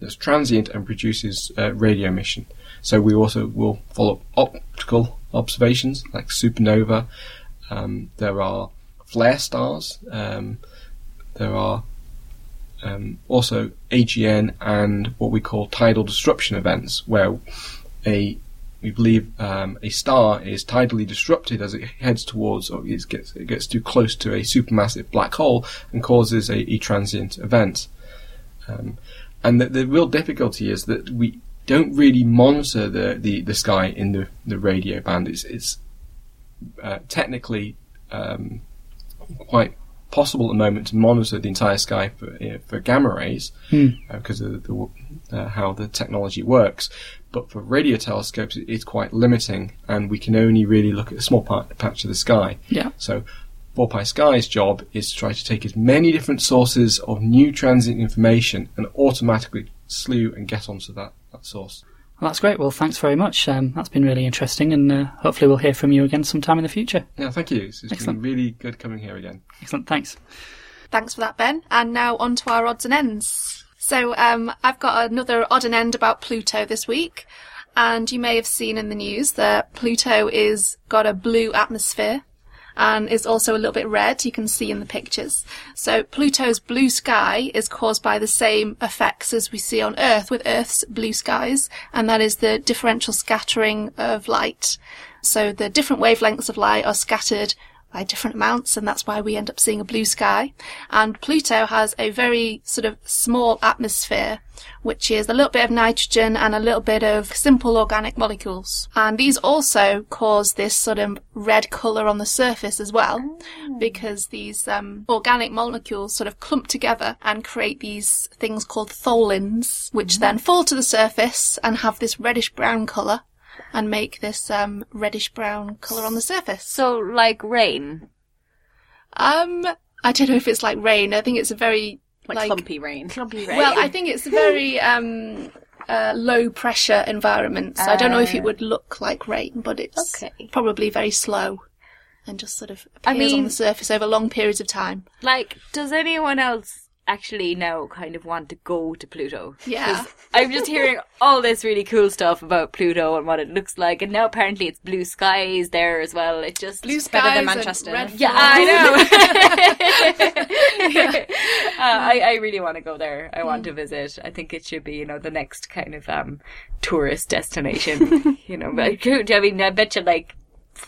that's transient and produces uh, radio emission. So we also will follow optical observations like supernova. Um, there are flare stars. Um, there are um, also AGN and what we call tidal disruption events, where a we believe um, a star is tidally disrupted as it heads towards or it gets it gets too close to a supermassive black hole and causes a, a transient event. Um, and the, the real difficulty is that we don't really monitor the, the, the sky in the, the radio band. It's, it's uh, technically um, quite possible at the moment to monitor the entire sky for, uh, for gamma rays because of the, uh, how the technology works. But for radio telescopes, it- it's quite limiting, and we can only really look at a small part, patch of the sky. Yeah. So, 4Pi Sky's job is to try to take as many different sources of new transient information and automatically slew and get onto that, that source. Well, that's great. Well, thanks very much. Um, that's been really interesting, and uh, hopefully we'll hear from you again sometime in the future. Yeah, thank you. It's, it's Excellent. been really good coming here again. Excellent. Thanks. Thanks for that, Ben. And now on to our odds and ends. So um, I've got another odd and end about Pluto this week. And you may have seen in the news that Pluto is got a blue atmosphere and is also a little bit red. You can see in the pictures. So Pluto's blue sky is caused by the same effects as we see on Earth with Earth's blue skies, and that is the differential scattering of light. So the different wavelengths of light are scattered by different amounts, and that's why we end up seeing a blue sky. And Pluto has a very sort of small atmosphere, which is a little bit of nitrogen and a little bit of simple organic molecules. And these also cause this sort of red colour on the surface as well, because these um, organic molecules sort of clump together and create these things called tholins, which then fall to the surface and have this reddish brown colour. And make this um, reddish brown colour on the surface. So, like rain. Um, I don't know if it's like rain. I think it's a very Like, clumpy rain. Clumpy rain. well. I think it's a very um uh, low pressure environment. So I don't know if it Ah. would look like rain, but it's Okay. probably very slow and just sort of I appears on the surface over long periods of time. Like, does anyone else actually now kind of want to go to Pluto? Yeah. I'm just hearing all this really cool stuff about Pluto and what it looks like, and now apparently it's blue skies there as well. It just Blue better than skies and Manchester. red Yeah. I know. uh, I, I really want to go there. I want to visit. I think it should be, you know, the next kind of um tourist destination. you know, but I mean, I bet you like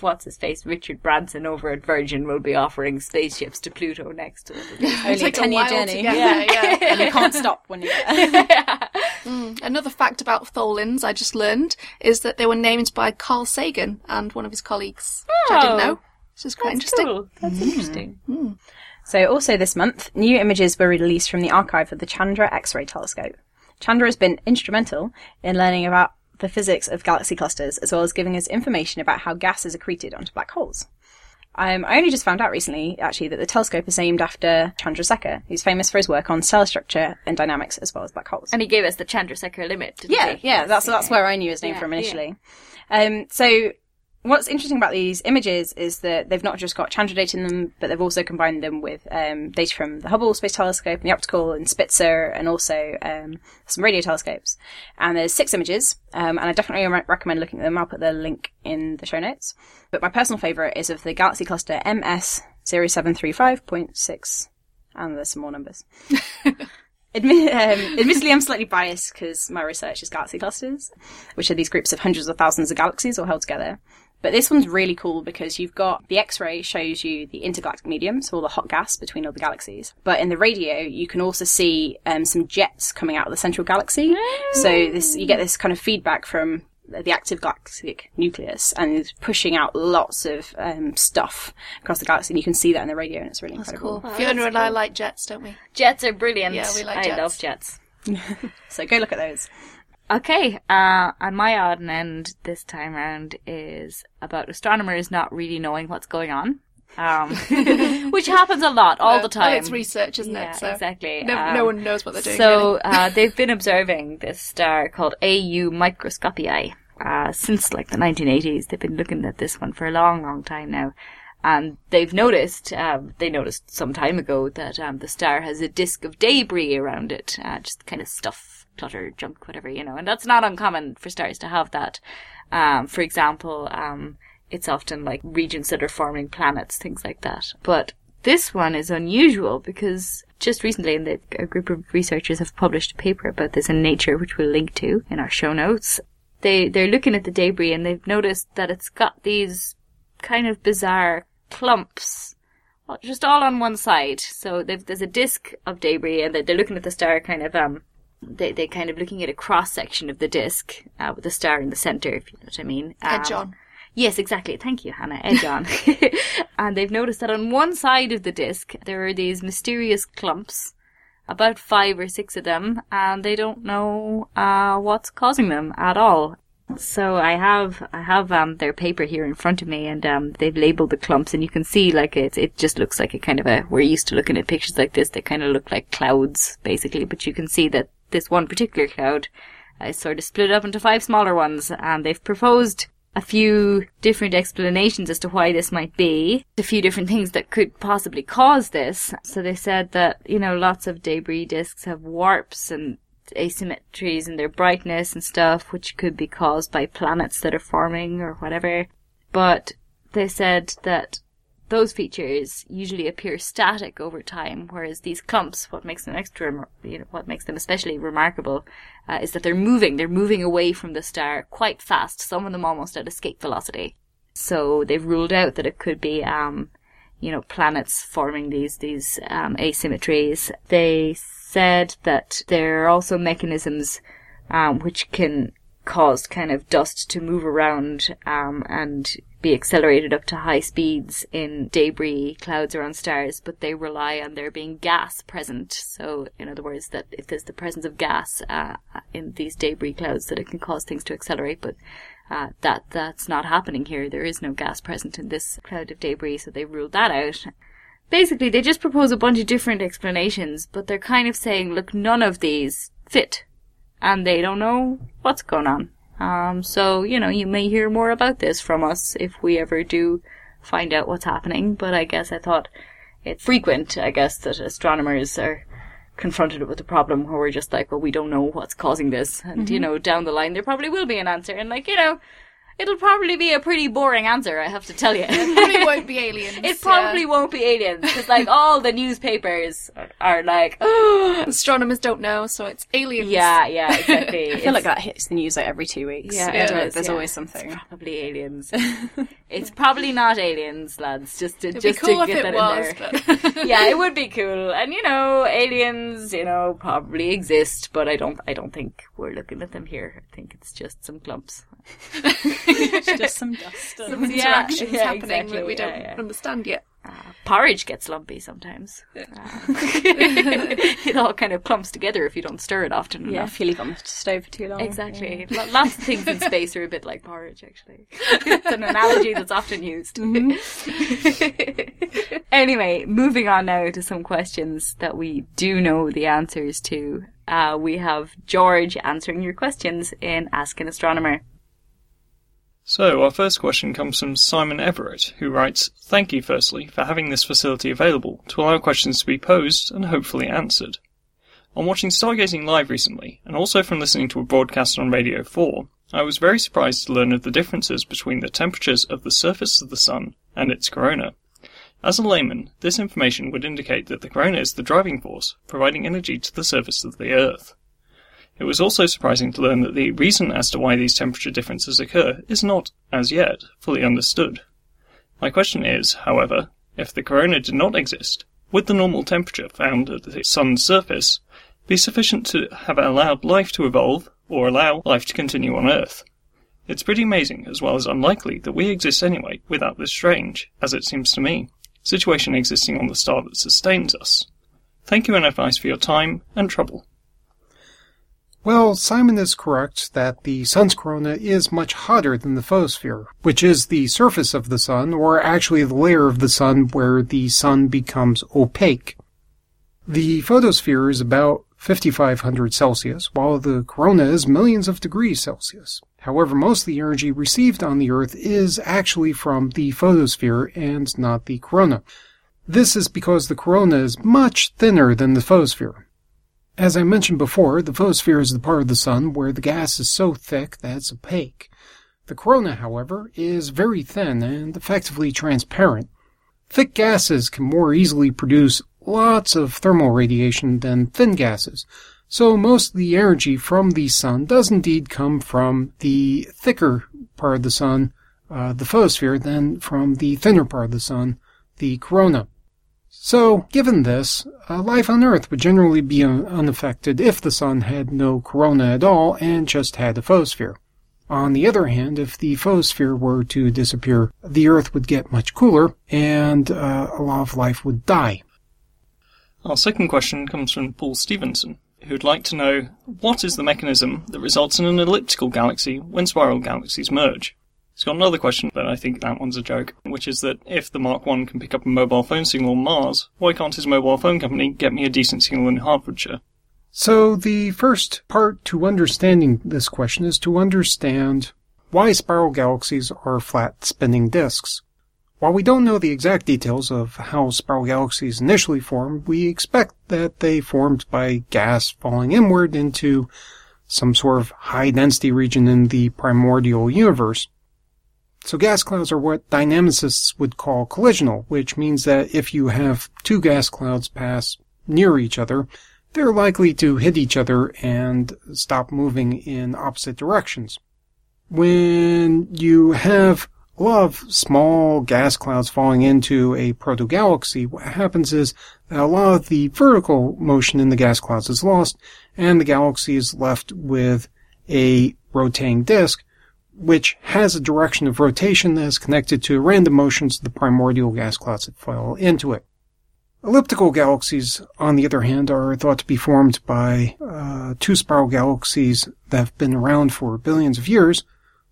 what's his face, Richard Branson over at Virgin will be offering spaceships to Pluto next to it. Only a Take a 10 year while to journey. get there, yeah. and you can't stop when you get there. Mm. Another fact about tholins I just learned is that they were named by Carl Sagan and one of his colleagues, which I didn't Oh. know. This is quite That's interesting. cool. That's mm. interesting. Mm. So, also this month, new images were released from the archive of the Chandra X-ray telescope. Chandra has been instrumental in learning about the physics of galaxy clusters, as well as giving us information about how gas is accreted onto black holes. Um, I only just found out recently, actually, that the telescope is named after Chandrasekhar, who's famous for his work on stellar structure and dynamics, as well as black holes. And he gave us the Chandrasekhar limit. Didn't Yeah, he? yeah, that's that's where I knew his name Yeah, from yeah. initially. Um, so what's interesting about these images is that they've not just got Chandra data in them, but they've also combined them with um, data from the Hubble Space Telescope and the optical and Spitzer, and also um, some radio telescopes. And there's six images, um, and I definitely re- recommend looking at them. I'll put the link in the show notes. But my personal favourite is of the galaxy cluster MS 0735.6, and there's some more numbers. Um, admittedly, I'm slightly biased because my research is galaxy clusters, which are these groups of hundreds of thousands of galaxies all held together. But this one's really cool because you've got the X-ray shows you the intergalactic medium, so all the hot gas between all the galaxies. But in the radio, you can also see um, some jets coming out of the central galaxy. So this you get this kind of feedback from the active galactic nucleus and is pushing out lots of um, stuff across the galaxy. And you can see that in the radio, and it's really incredible. Cool. Fiona and I like jets, don't we? Jets are brilliant. Yeah, we like I jets. love jets. So go look at those. Okay, uh, and my odd and end this time round is about astronomers not really knowing what's going on. Um, which happens a lot all Well, the time. Well, it's research, isn't Yeah, it? So exactly. No, Um, no one knows what they're doing. So really. uh, they've been observing this star called AU Microscopii uh, since like the 1980s. They've been looking at this one for a long, long time now. And they've noticed, um, they noticed some time ago that um, the star has a disk of debris around it, uh, just kind of stuff, clutter, junk, whatever, you know. And that's not uncommon for stars to have that. Um, for example, um, it's often like regions that are forming planets, things like that. But this one is unusual because just recently, a group of researchers have published a paper about this in Nature, which we'll link to in our show notes. They they're looking at the debris and they've noticed that it's got these kind of bizarre clumps, just all on one side. So there's a disk of debris, and they're looking at the star kind of um. They they kind of looking at a cross section of the disk uh, with a star in the center, if you know what I mean. Edge Um, on. Yes, exactly. Thank you, Hannah. Edge on. and they've noticed that on one side of the disc there are these mysterious clumps, about five or six of them, and they don't know uh, what's causing them at all. So I have I have um, their paper here in front of me, and um, they've labelled the clumps, and you can see like it it just looks like a kind of a. We're used to looking at pictures like this; they kind of look like clouds, basically. But you can see that this one particular cloud is sort of split up into five smaller ones, and they've proposed a few different explanations as to why this might be, a few different things that could possibly cause this. So they said that, you know, lots of debris disks have warps and asymmetries in their brightness and stuff, which could be caused by planets that are forming or whatever. But they said that those features usually appear static over time, whereas these clumps, what makes them extra, you know, what makes them especially remarkable, uh, is that they're moving. They're moving away from the star quite fast. Some of them almost at escape velocity. So they've ruled out that it could be, um, you know, planets forming these these um, asymmetries. They said that there are also mechanisms um, which can cause kind of dust to move around um, and be accelerated up to high speeds in debris clouds around stars, but they rely on there being gas present. So, in other words, that if there's the presence of gas uh, in these debris clouds, that it can cause things to accelerate. But uh, that that's not happening here. There is no gas present in this cloud of debris, so they ruled that out. Basically, they just propose a bunch of different explanations, but they're kind of saying, look, none of these fit, and they don't know what's going on. Um, so, you know, you may hear more about this from us if we ever do find out what's happening, but I guess I thought it's frequent, I guess, that astronomers are confronted with a problem where we're just like, well, we don't know what's causing this. And, you know, down the line there probably will be an answer. And, like, you know, it'll probably be a pretty boring answer, I have to tell you. It probably won't be aliens. It probably yeah. won't be aliens because, like, all the newspapers are, are like, oh, Astronomers don't know, so it's aliens. yeah, yeah, exactly. I feel like that hits the news like every two weeks. Yeah, There's it does, There's yeah. always something. probably aliens. it's probably not aliens, lads. Just to It'd just be cool to if get it that was, in there. but yeah, it would be cool. And you know, aliens, you know, probably exist, but I don't. I don't think we're looking at them here. I think it's just some clumps. Just some dust. some interactions yeah, happening exactly, that we don't yeah, yeah. understand yet. Porridge gets lumpy sometimes. Uh, it all kind of clumps together if you don't stir it often Yeah, enough. if you leave it on the stove for too long. Exactly. Lo- Lots of things in space are a bit like porridge, actually. it's an analogy that's often used. anyway, moving on now to some questions that we do know the answers to. Uh, we have George answering your questions in Ask an Astronomer. So, our first question comes from Simon Everett, who writes Thank you, firstly, for having this facility available to allow questions to be posed and hopefully answered. On watching Stargazing Live recently, and also from listening to a broadcast on Radio 4, I was very surprised to learn of the differences between the temperatures of the surface of the Sun and its corona. As a layman, this information would indicate that the corona is the driving force, providing energy to the surface of the Earth. It was also surprising to learn that the reason as to why these temperature differences occur is not, as yet, fully understood. My question is, however, if the corona did not exist, would the normal temperature found at the Sun's surface be sufficient to have allowed life to evolve or allow life to continue on Earth? It's pretty amazing, as well as unlikely, that we exist anyway without this strange, as it seems to me, situation existing on the star that sustains us. Thank you in advance for your time and trouble. Well, Simon is correct that the sun's corona is much hotter than the photosphere, which is the surface of the sun, or actually the layer of the sun where the sun becomes opaque. The photosphere is about 5500 Celsius, while the corona is millions of degrees Celsius. However, most of the energy received on the Earth is actually from the photosphere and not the corona. This is because the corona is much thinner than the photosphere. As I mentioned before, the photosphere is the part of the sun where the gas is so thick that it's opaque. The corona, however, is very thin and effectively transparent. Thick gases can more easily produce lots of thermal radiation than thin gases, so most of the energy from the sun does indeed come from the thicker part of the sun, uh, the photosphere, than from the thinner part of the sun, the corona. So, given this, uh, life on Earth would generally be un- unaffected if the Sun had no corona at all and just had a photosphere. On the other hand, if the photosphere were to disappear, the Earth would get much cooler and uh, a lot of life would die. Our second question comes from Paul Stevenson, who'd like to know what is the mechanism that results in an elliptical galaxy when spiral galaxies merge? He's got another question, but I think that one's a joke, which is that if the Mark 1 can pick up a mobile phone signal on Mars, why can't his mobile phone company get me a decent signal in Hertfordshire? So, the first part to understanding this question is to understand why spiral galaxies are flat spinning disks. While we don't know the exact details of how spiral galaxies initially formed, we expect that they formed by gas falling inward into some sort of high density region in the primordial universe. So gas clouds are what dynamicists would call collisional, which means that if you have two gas clouds pass near each other, they're likely to hit each other and stop moving in opposite directions. When you have a lot of small gas clouds falling into a protogalaxy, what happens is that a lot of the vertical motion in the gas clouds is lost, and the galaxy is left with a rotating disk, which has a direction of rotation that is connected to random motions of the primordial gas clouds that fall into it. Elliptical galaxies, on the other hand, are thought to be formed by uh, two spiral galaxies that have been around for billions of years,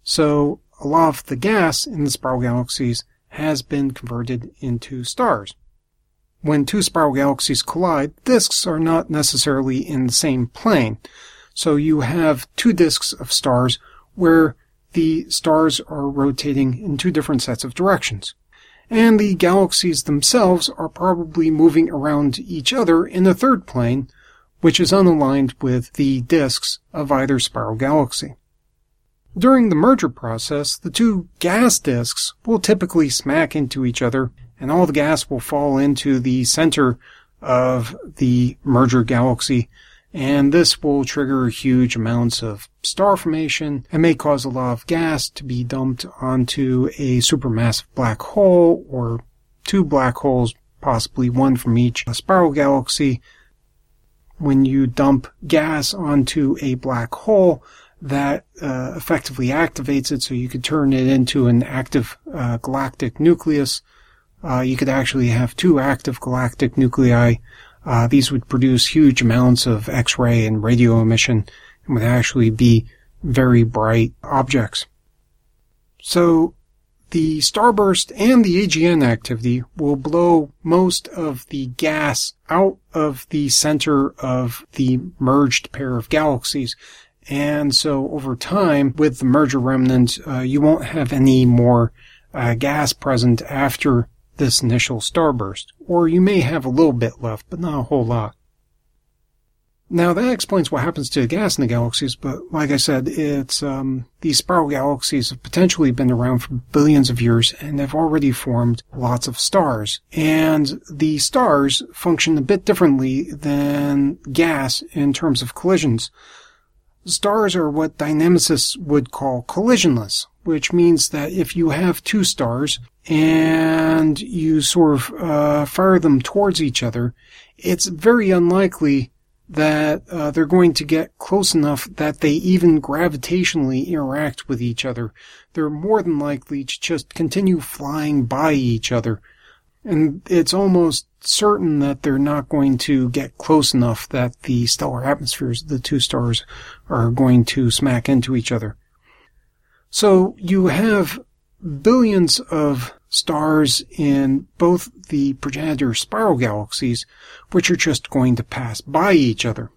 so a lot of the gas in the spiral galaxies has been converted into stars. When two spiral galaxies collide, disks are not necessarily in the same plane, so you have two disks of stars where the stars are rotating in two different sets of directions. And the galaxies themselves are probably moving around each other in a third plane, which is unaligned with the disks of either spiral galaxy. During the merger process, the two gas disks will typically smack into each other, and all the gas will fall into the center of the merger galaxy, and this will trigger huge amounts of star formation and may cause a lot of gas to be dumped onto a supermassive black hole or two black holes, possibly one from each spiral galaxy. When you dump gas onto a black hole, that uh, effectively activates it so you could turn it into an active uh, galactic nucleus. Uh, you could actually have two active galactic nuclei uh, these would produce huge amounts of X-ray and radio emission and would actually be very bright objects. So the starburst and the AGN activity will blow most of the gas out of the center of the merged pair of galaxies And so over time, with the merger remnant, uh, you won't have any more uh, gas present after this initial starburst. Or you may have a little bit left, but not a whole lot. Now that explains what happens to the gas in the galaxies, but like I said, it's um, these spiral galaxies have potentially been around for billions of years and have already formed lots of stars. And the stars function a bit differently than gas in terms of collisions. Stars are what dynamicists would call collisionless, which means that if you have two stars and you sort of uh, fire them towards each other, it's very unlikely that uh, they're going to get close enough that they even gravitationally interact with each other. They're more than likely to just continue flying by each other. And it's almost certain that they're not going to get close enough that the stellar atmospheres of the two stars are going to smack into each other. So you have billions of stars in both the progenitor spiral galaxies, which are just going to pass by each other.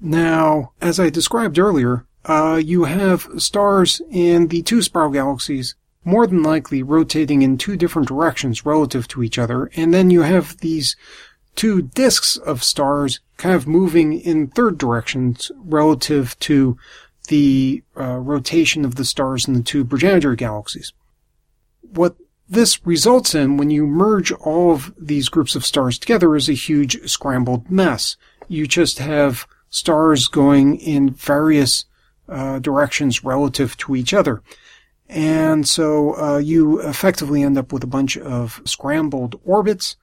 Now, as I described earlier, uh, you have stars in the two spiral galaxies more than likely rotating in two different directions relative to each other, and then you have these two disks of stars kind of moving in third directions relative to the uh, rotation of the stars in the two progenitor galaxies. What this results in when you merge all of these groups of stars together is a huge scrambled mess. You just have stars going in various uh, directions relative to each other. And so uh, you effectively end up with a bunch of scrambled orbits,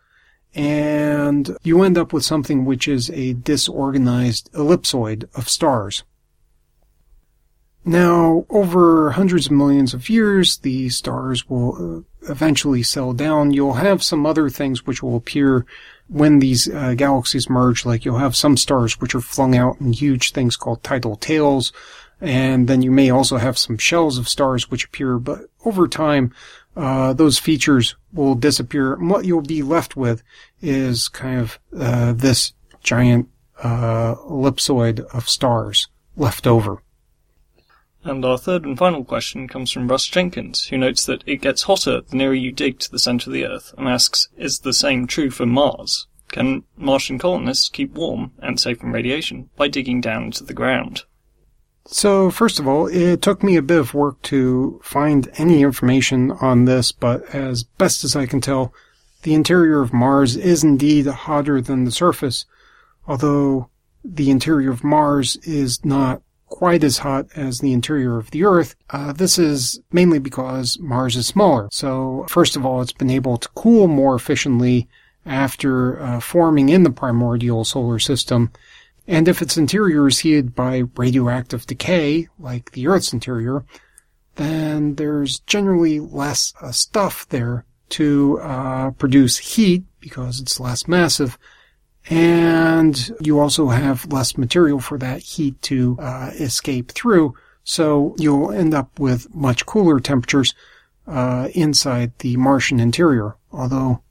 and you end up with something which is a disorganized ellipsoid of stars. Now, over hundreds of millions of years, the stars will uh, eventually settle down. You'll have some other things which will appear when these uh, galaxies merge, like you'll have some stars which are flung out in huge things called tidal tails, and then you may also have some shells of stars which appear, but over time, uh, those features will disappear. And what you'll be left with is kind of uh, this giant uh, ellipsoid of stars left over. And our third and final question comes from Russ Jenkins, who notes that it gets hotter the nearer you dig to the centre of the Earth, and asks, is the same true for Mars? Can Martian colonists keep warm and safe from radiation by digging down into the ground? So, first of all, it took me a bit of work to find any information on this, but as best as I can tell, the interior of Mars is indeed hotter than the surface, although the interior of Mars is not quite as hot as the interior of the Earth. Uh, this is mainly because Mars is smaller. So, first of all, it's been able to cool more efficiently after uh, forming in the primordial solar system. And if its interior is heated by radioactive decay, like the Earth's interior, then there's generally less uh, stuff there to uh, produce heat because it's less massive and you also have less material for that heat to uh, escape through. So you'll end up with much cooler temperatures uh, inside the Martian interior. Although,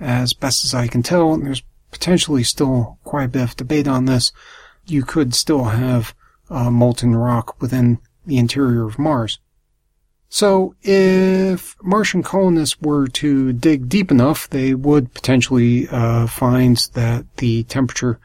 as best as I can tell, there's potentially still quite a bit of debate on this, you could still have uh, molten rock within the interior of Mars. So if Martian colonists were to dig deep enough, they would potentially uh, find that the temperature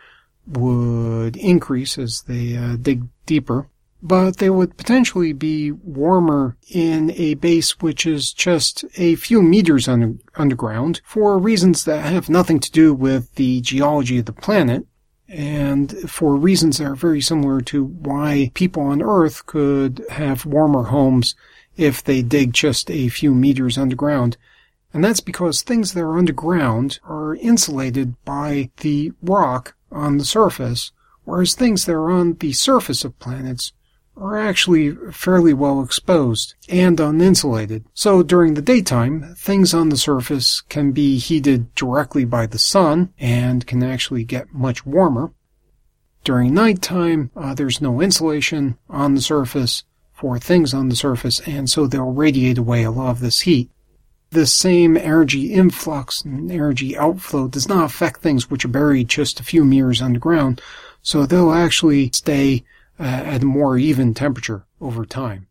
would increase as they uh, dig deeper. But they would potentially be warmer in a base which is just a few meters under- underground for reasons that have nothing to do with the geology of the planet and for reasons that are very similar to why people on Earth could have warmer homes if they dig just a few meters underground. And that's because things that are underground are insulated by the rock on the surface, whereas things that are on the surface of planets are actually fairly well exposed and uninsulated. So during the daytime, things on the surface can be heated directly by the sun and can actually get much warmer. During nighttime, uh, there's no insulation on the surface, for things on the surface, and so they'll radiate away a lot of this heat. This same energy influx and energy outflow does not affect things which are buried just a few meters underground, so they'll actually stay uh, at a more even temperature over time.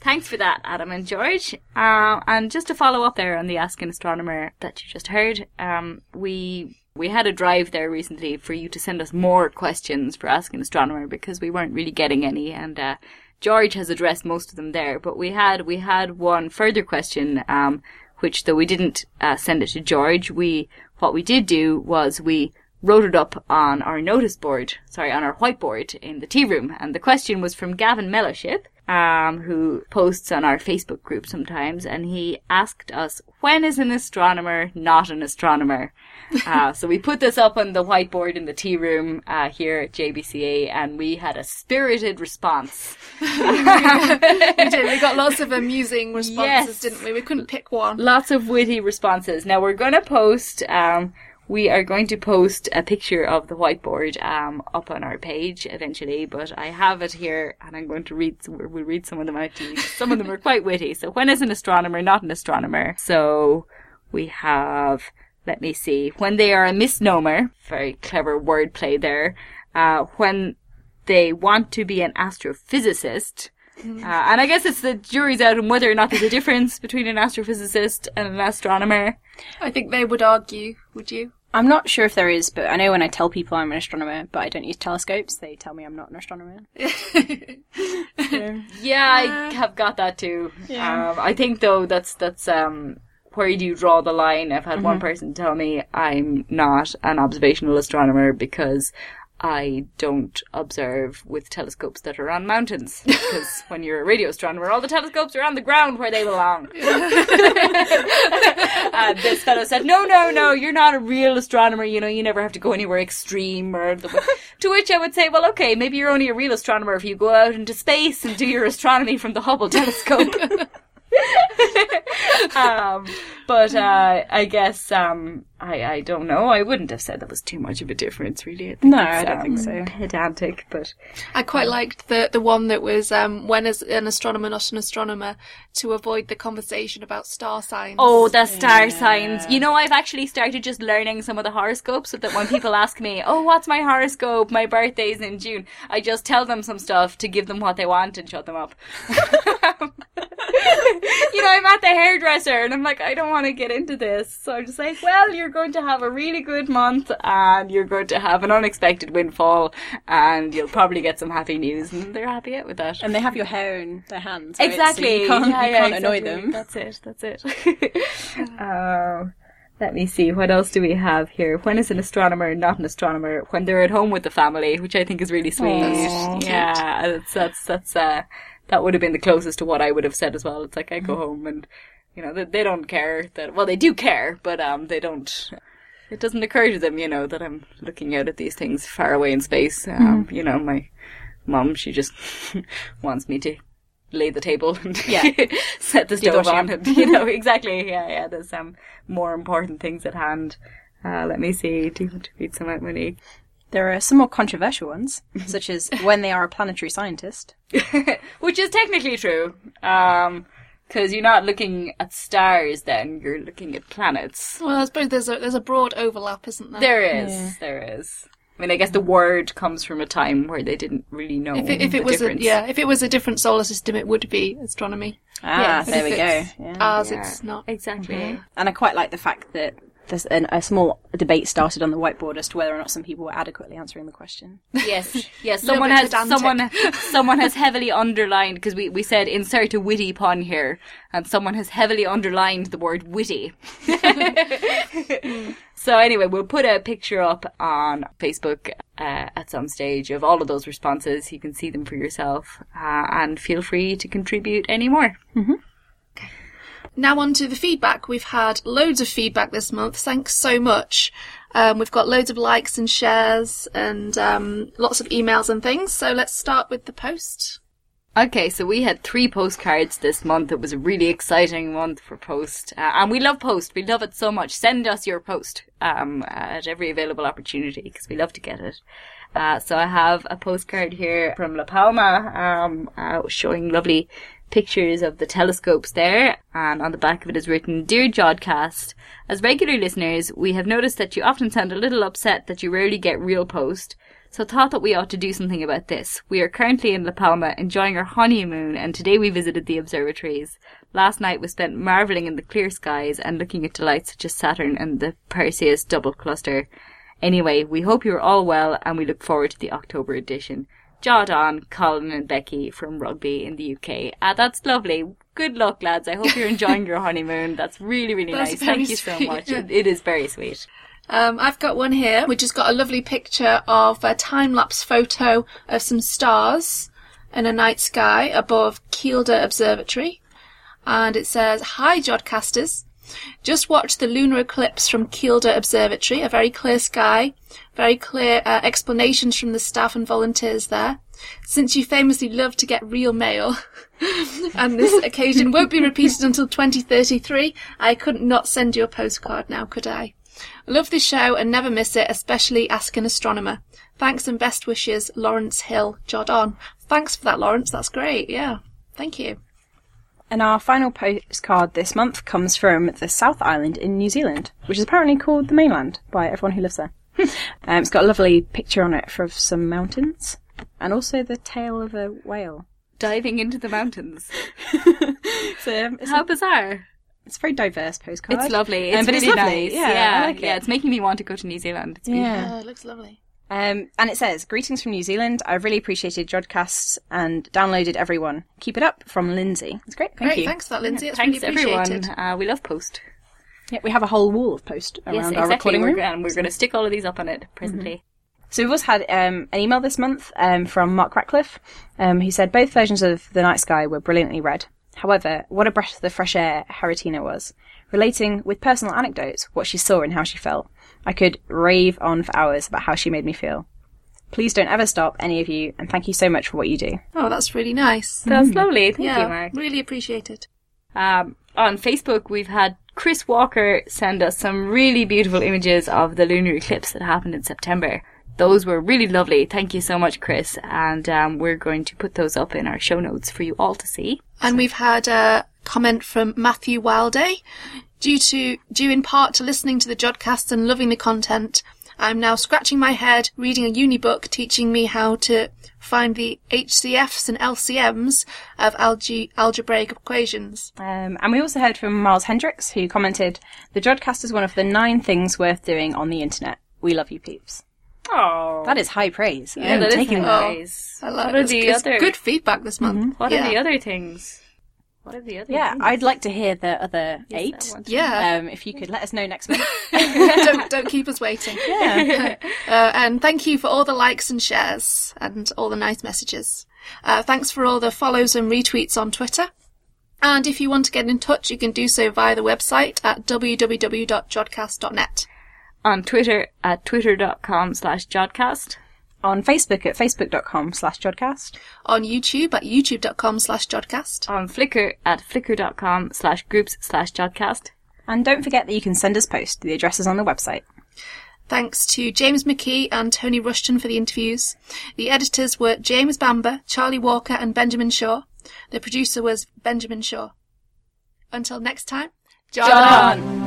Thanks for that, Adam and George. Uh, and just to follow up there on the Ask an Astronomer that you just heard, um, we we had a drive there recently for you to send us more questions for Ask an Astronomer because we weren't really getting any, and uh, George has addressed most of them there. But we had we had one further question, um, which though we didn't uh, send it to George, we what we did do was we wrote it up on our notice board, sorry, on our whiteboard in the tea room. And the question was from Gavin Mellowship, um, who posts on our Facebook group sometimes, and he asked us, when is an astronomer not an astronomer? uh, so we put this up on the whiteboard in the tea room uh, here at JBCA, and we had a spirited response. we did. We got lots of amusing responses, Yes. didn't we? We couldn't pick one. Lots of witty responses. Now we're going to post. Um, we are going to post a picture of the whiteboard um, up on our page eventually, but I have it here, and I'm going to read. We'll read some of them out to you. Some of them are quite witty. So when is an astronomer not an astronomer? So we have. Let me see. When they are a misnomer, very clever wordplay there. Uh, when they want to be an astrophysicist. Uh, and I guess it's the jury's out on whether or not there's a difference between an astrophysicist and an astronomer. I think they would argue, would you? I'm not sure if there is, but I know when I tell people I'm an astronomer, but I don't use telescopes, they tell me I'm not an astronomer. Yeah, I have got that too. Um, I think though that's that's um where do you draw the line? I've had one person tell me I'm not an observational astronomer because I don't observe with telescopes that are on mountains. Because when you're a radio astronomer, all the telescopes are on the ground where they belong. and this fellow said, "No, no, no, you're not a real astronomer. You know, you never have to go anywhere extreme." Or the, to which I would say, "Well, okay, maybe you're only a real astronomer if you go out into space and do your astronomy from the Hubble telescope." um, but uh, I guess um, I I don't know. I wouldn't have said that was too much of a difference, really. I think No, I don't think um, so. Pedantic, but I quite liked the the one that was um, when is an astronomer not an astronomer to avoid the conversation about star signs. Oh, the star signs. You know, I've actually started just learning some of the horoscopes so that when people ask me, oh, what's my horoscope? My birthday's in June. I just tell them some stuff to give them what they want and shut them up. you know, I'm at the hairdresser and I'm like, I don't want to get into this. So I'm just like, well, you're going to have a really good month and you're going to have an unexpected windfall and you'll probably get some happy news. And they're happy out with that. And they have your hair in their hands. right? So Exactly. you can't, Yeah, you yeah, can't annoy exactly. them. That's it. That's it. um, let me see. What else do we have here? When is an astronomer not an astronomer? When they're at home with the family, which I think is really sweet. Aw. yeah, that's that's that's uh, that would have been the closest to what I would have said as well. It's like I go home and you know they, they don't care that. Well, they do care, but um, they don't. It doesn't occur to them, you know, that I'm looking out at these things far away in space. Um, You know, my mom, she just wants me to lay the table and Yeah. set the stove on and you know exactly yeah yeah there's um more important things at hand uh, let me see do you want to read some out Monique There are some more controversial ones, such as when they are a planetary scientist. which is technically true um because you're not looking at stars then you're looking at planets Well, I suppose there's a there's a broad overlap, isn't there? there is there is I mean I guess the word comes from a time where they didn't really know If it, if the it was a, yeah, if it was a different solar system, it would be astronomy. Ah, Yes. there we go. it's Yeah. Ours, Yeah. it's not. exactly And I quite like the fact that there's an, a small debate started on the whiteboard as to whether or not some people were adequately answering the question. Yes, yes. Someone has pedantic. someone someone has heavily underlined because we, we said insert a witty pun here, and someone has heavily underlined the word witty. so anyway, we'll put a picture up on Facebook uh, at some stage of all of those responses. You can see them for yourself, uh, and feel free to contribute any more. Now on to the feedback. We've had loads of feedback this month. Thanks so much. Um, we've got loads of likes and shares and um, lots of emails and things. So let's start with the post. Okay, so we had three postcards this month. It was a really exciting month for post, uh, and we love post. We love it so much. Send us your post um, at every available opportunity because we love to get it. Uh, so I have a postcard here from La Palma, um, uh, showing lovely pictures of the telescopes there, and on the back of it is written, Dear Jodcast, as regular listeners, we have noticed that you often sound a little upset that you rarely get real post. So thought that we ought to do something about this. We are currently in La Palma enjoying our honeymoon and today we visited the observatories. Last night was spent marvelling in the clear skies and looking at delights such as Saturn and the Perseus double cluster. Anyway, we hope you're all well and we look forward to the October edition. Jot on, Colin and Becky from Rugby in the UK. Ah, that's lovely. Good luck, lads. I hope you're enjoying your honeymoon. That's really, really That's nice. Thank you so sweet, much. yeah. It, it is very sweet. Um, I've got one here, which has got a lovely picture of a time lapse photo of some stars in a night sky above Kielder Observatory. And it says, Hi, Jodcasters. Just watch the lunar eclipse from Kielder Observatory, a very clear sky, very clear uh, explanations from the staff and volunteers there. Since you famously love to get real mail, and this occasion won't be repeated until 2033, I couldn't not send you a postcard now, could I? Love this show and never miss it, especially Ask an Astronomer. Thanks and best wishes, Lawrence Hill, Jod on. Thanks for that, Lawrence. That's great. Yeah. Thank you. And our final postcard this month comes from the South Island in New Zealand, which is apparently called the mainland by everyone who lives there. um, it's got a lovely picture on it of some mountains and also the tail of a whale. Diving into the mountains. So um, it's, How a, bizarre. it's a very diverse postcard. It's lovely. Um, It's but it's lovely. nice. Yeah, yeah, I like yeah. It's making me want to go to New Zealand. It's. Yeah. Oh, it looks lovely. Um, and it says, Greetings from New Zealand. I've really appreciated Jodcasts and downloaded everyone. Keep it up from Lindsay. It's great. Thank Great. you. Thanks for that, Lindsay. It's Thanks really everyone. Uh, we love post. Yeah, we have a whole wall of post around yes, our recording We're, room. and we're going to stick all of these up on it presently. So we've also had um, an email this month um, from Mark Ratcliffe. Um, he said both versions of The Night Sky were brilliantly read. However, what a breath of the fresh air Haritina was, relating with personal anecdotes what she saw and how she felt. I could rave on for hours about how she made me feel. Please don't ever stop, any of you, and thank you so much for what you do. Oh, that's really nice. That's lovely. Thank yeah, you, Mark. really appreciated. Um, on Facebook, we've had Chris Walker send us some really beautiful images of the lunar eclipse that happened in September. Those were really lovely. Thank you so much, Chris. And um, we're going to put those up in our show notes for you all to see. And we've had a comment from Matthew Wilday. Due to, due in part to listening to the Jodcast and loving the content, I'm now scratching my head reading a uni book teaching me how to find the HCFs and LCMs of alge- algebraic equations. Um, and we also heard from Miles Hendricks, who commented, The Jodcast is one of the nine things worth doing on the internet. We love you, peeps. Oh, That is high praise. yeah, I'm that is taking nice. I like What are it's, the it's other? good feedback this month. What yeah. are the other things? What are the other? Yeah, things? I'd like to hear the other Yes, eight. Yeah. Um, if you could let us know next month. don't, don't keep us waiting. yeah. Uh, and thank you for all the likes and shares and all the nice messages. Uh, thanks for all the follows and retweets on Twitter. And if you want to get in touch, you can do so via the website at www.jodcast.net. on Twitter at twitter.com slash jodcast. On Facebook at facebook.com slash jodcast. On YouTube at youtube.com slash jodcast. On Flickr at flickr.com slash groups slash jodcast. And don't forget that you can send us post. The address is on the website. Thanks to James McKee and Tony Rushton for the interviews. The editors were James Bamber, Charlie Walker and Benjamin Shaw. The producer was Benjamin Shaw. Until next time, John! John!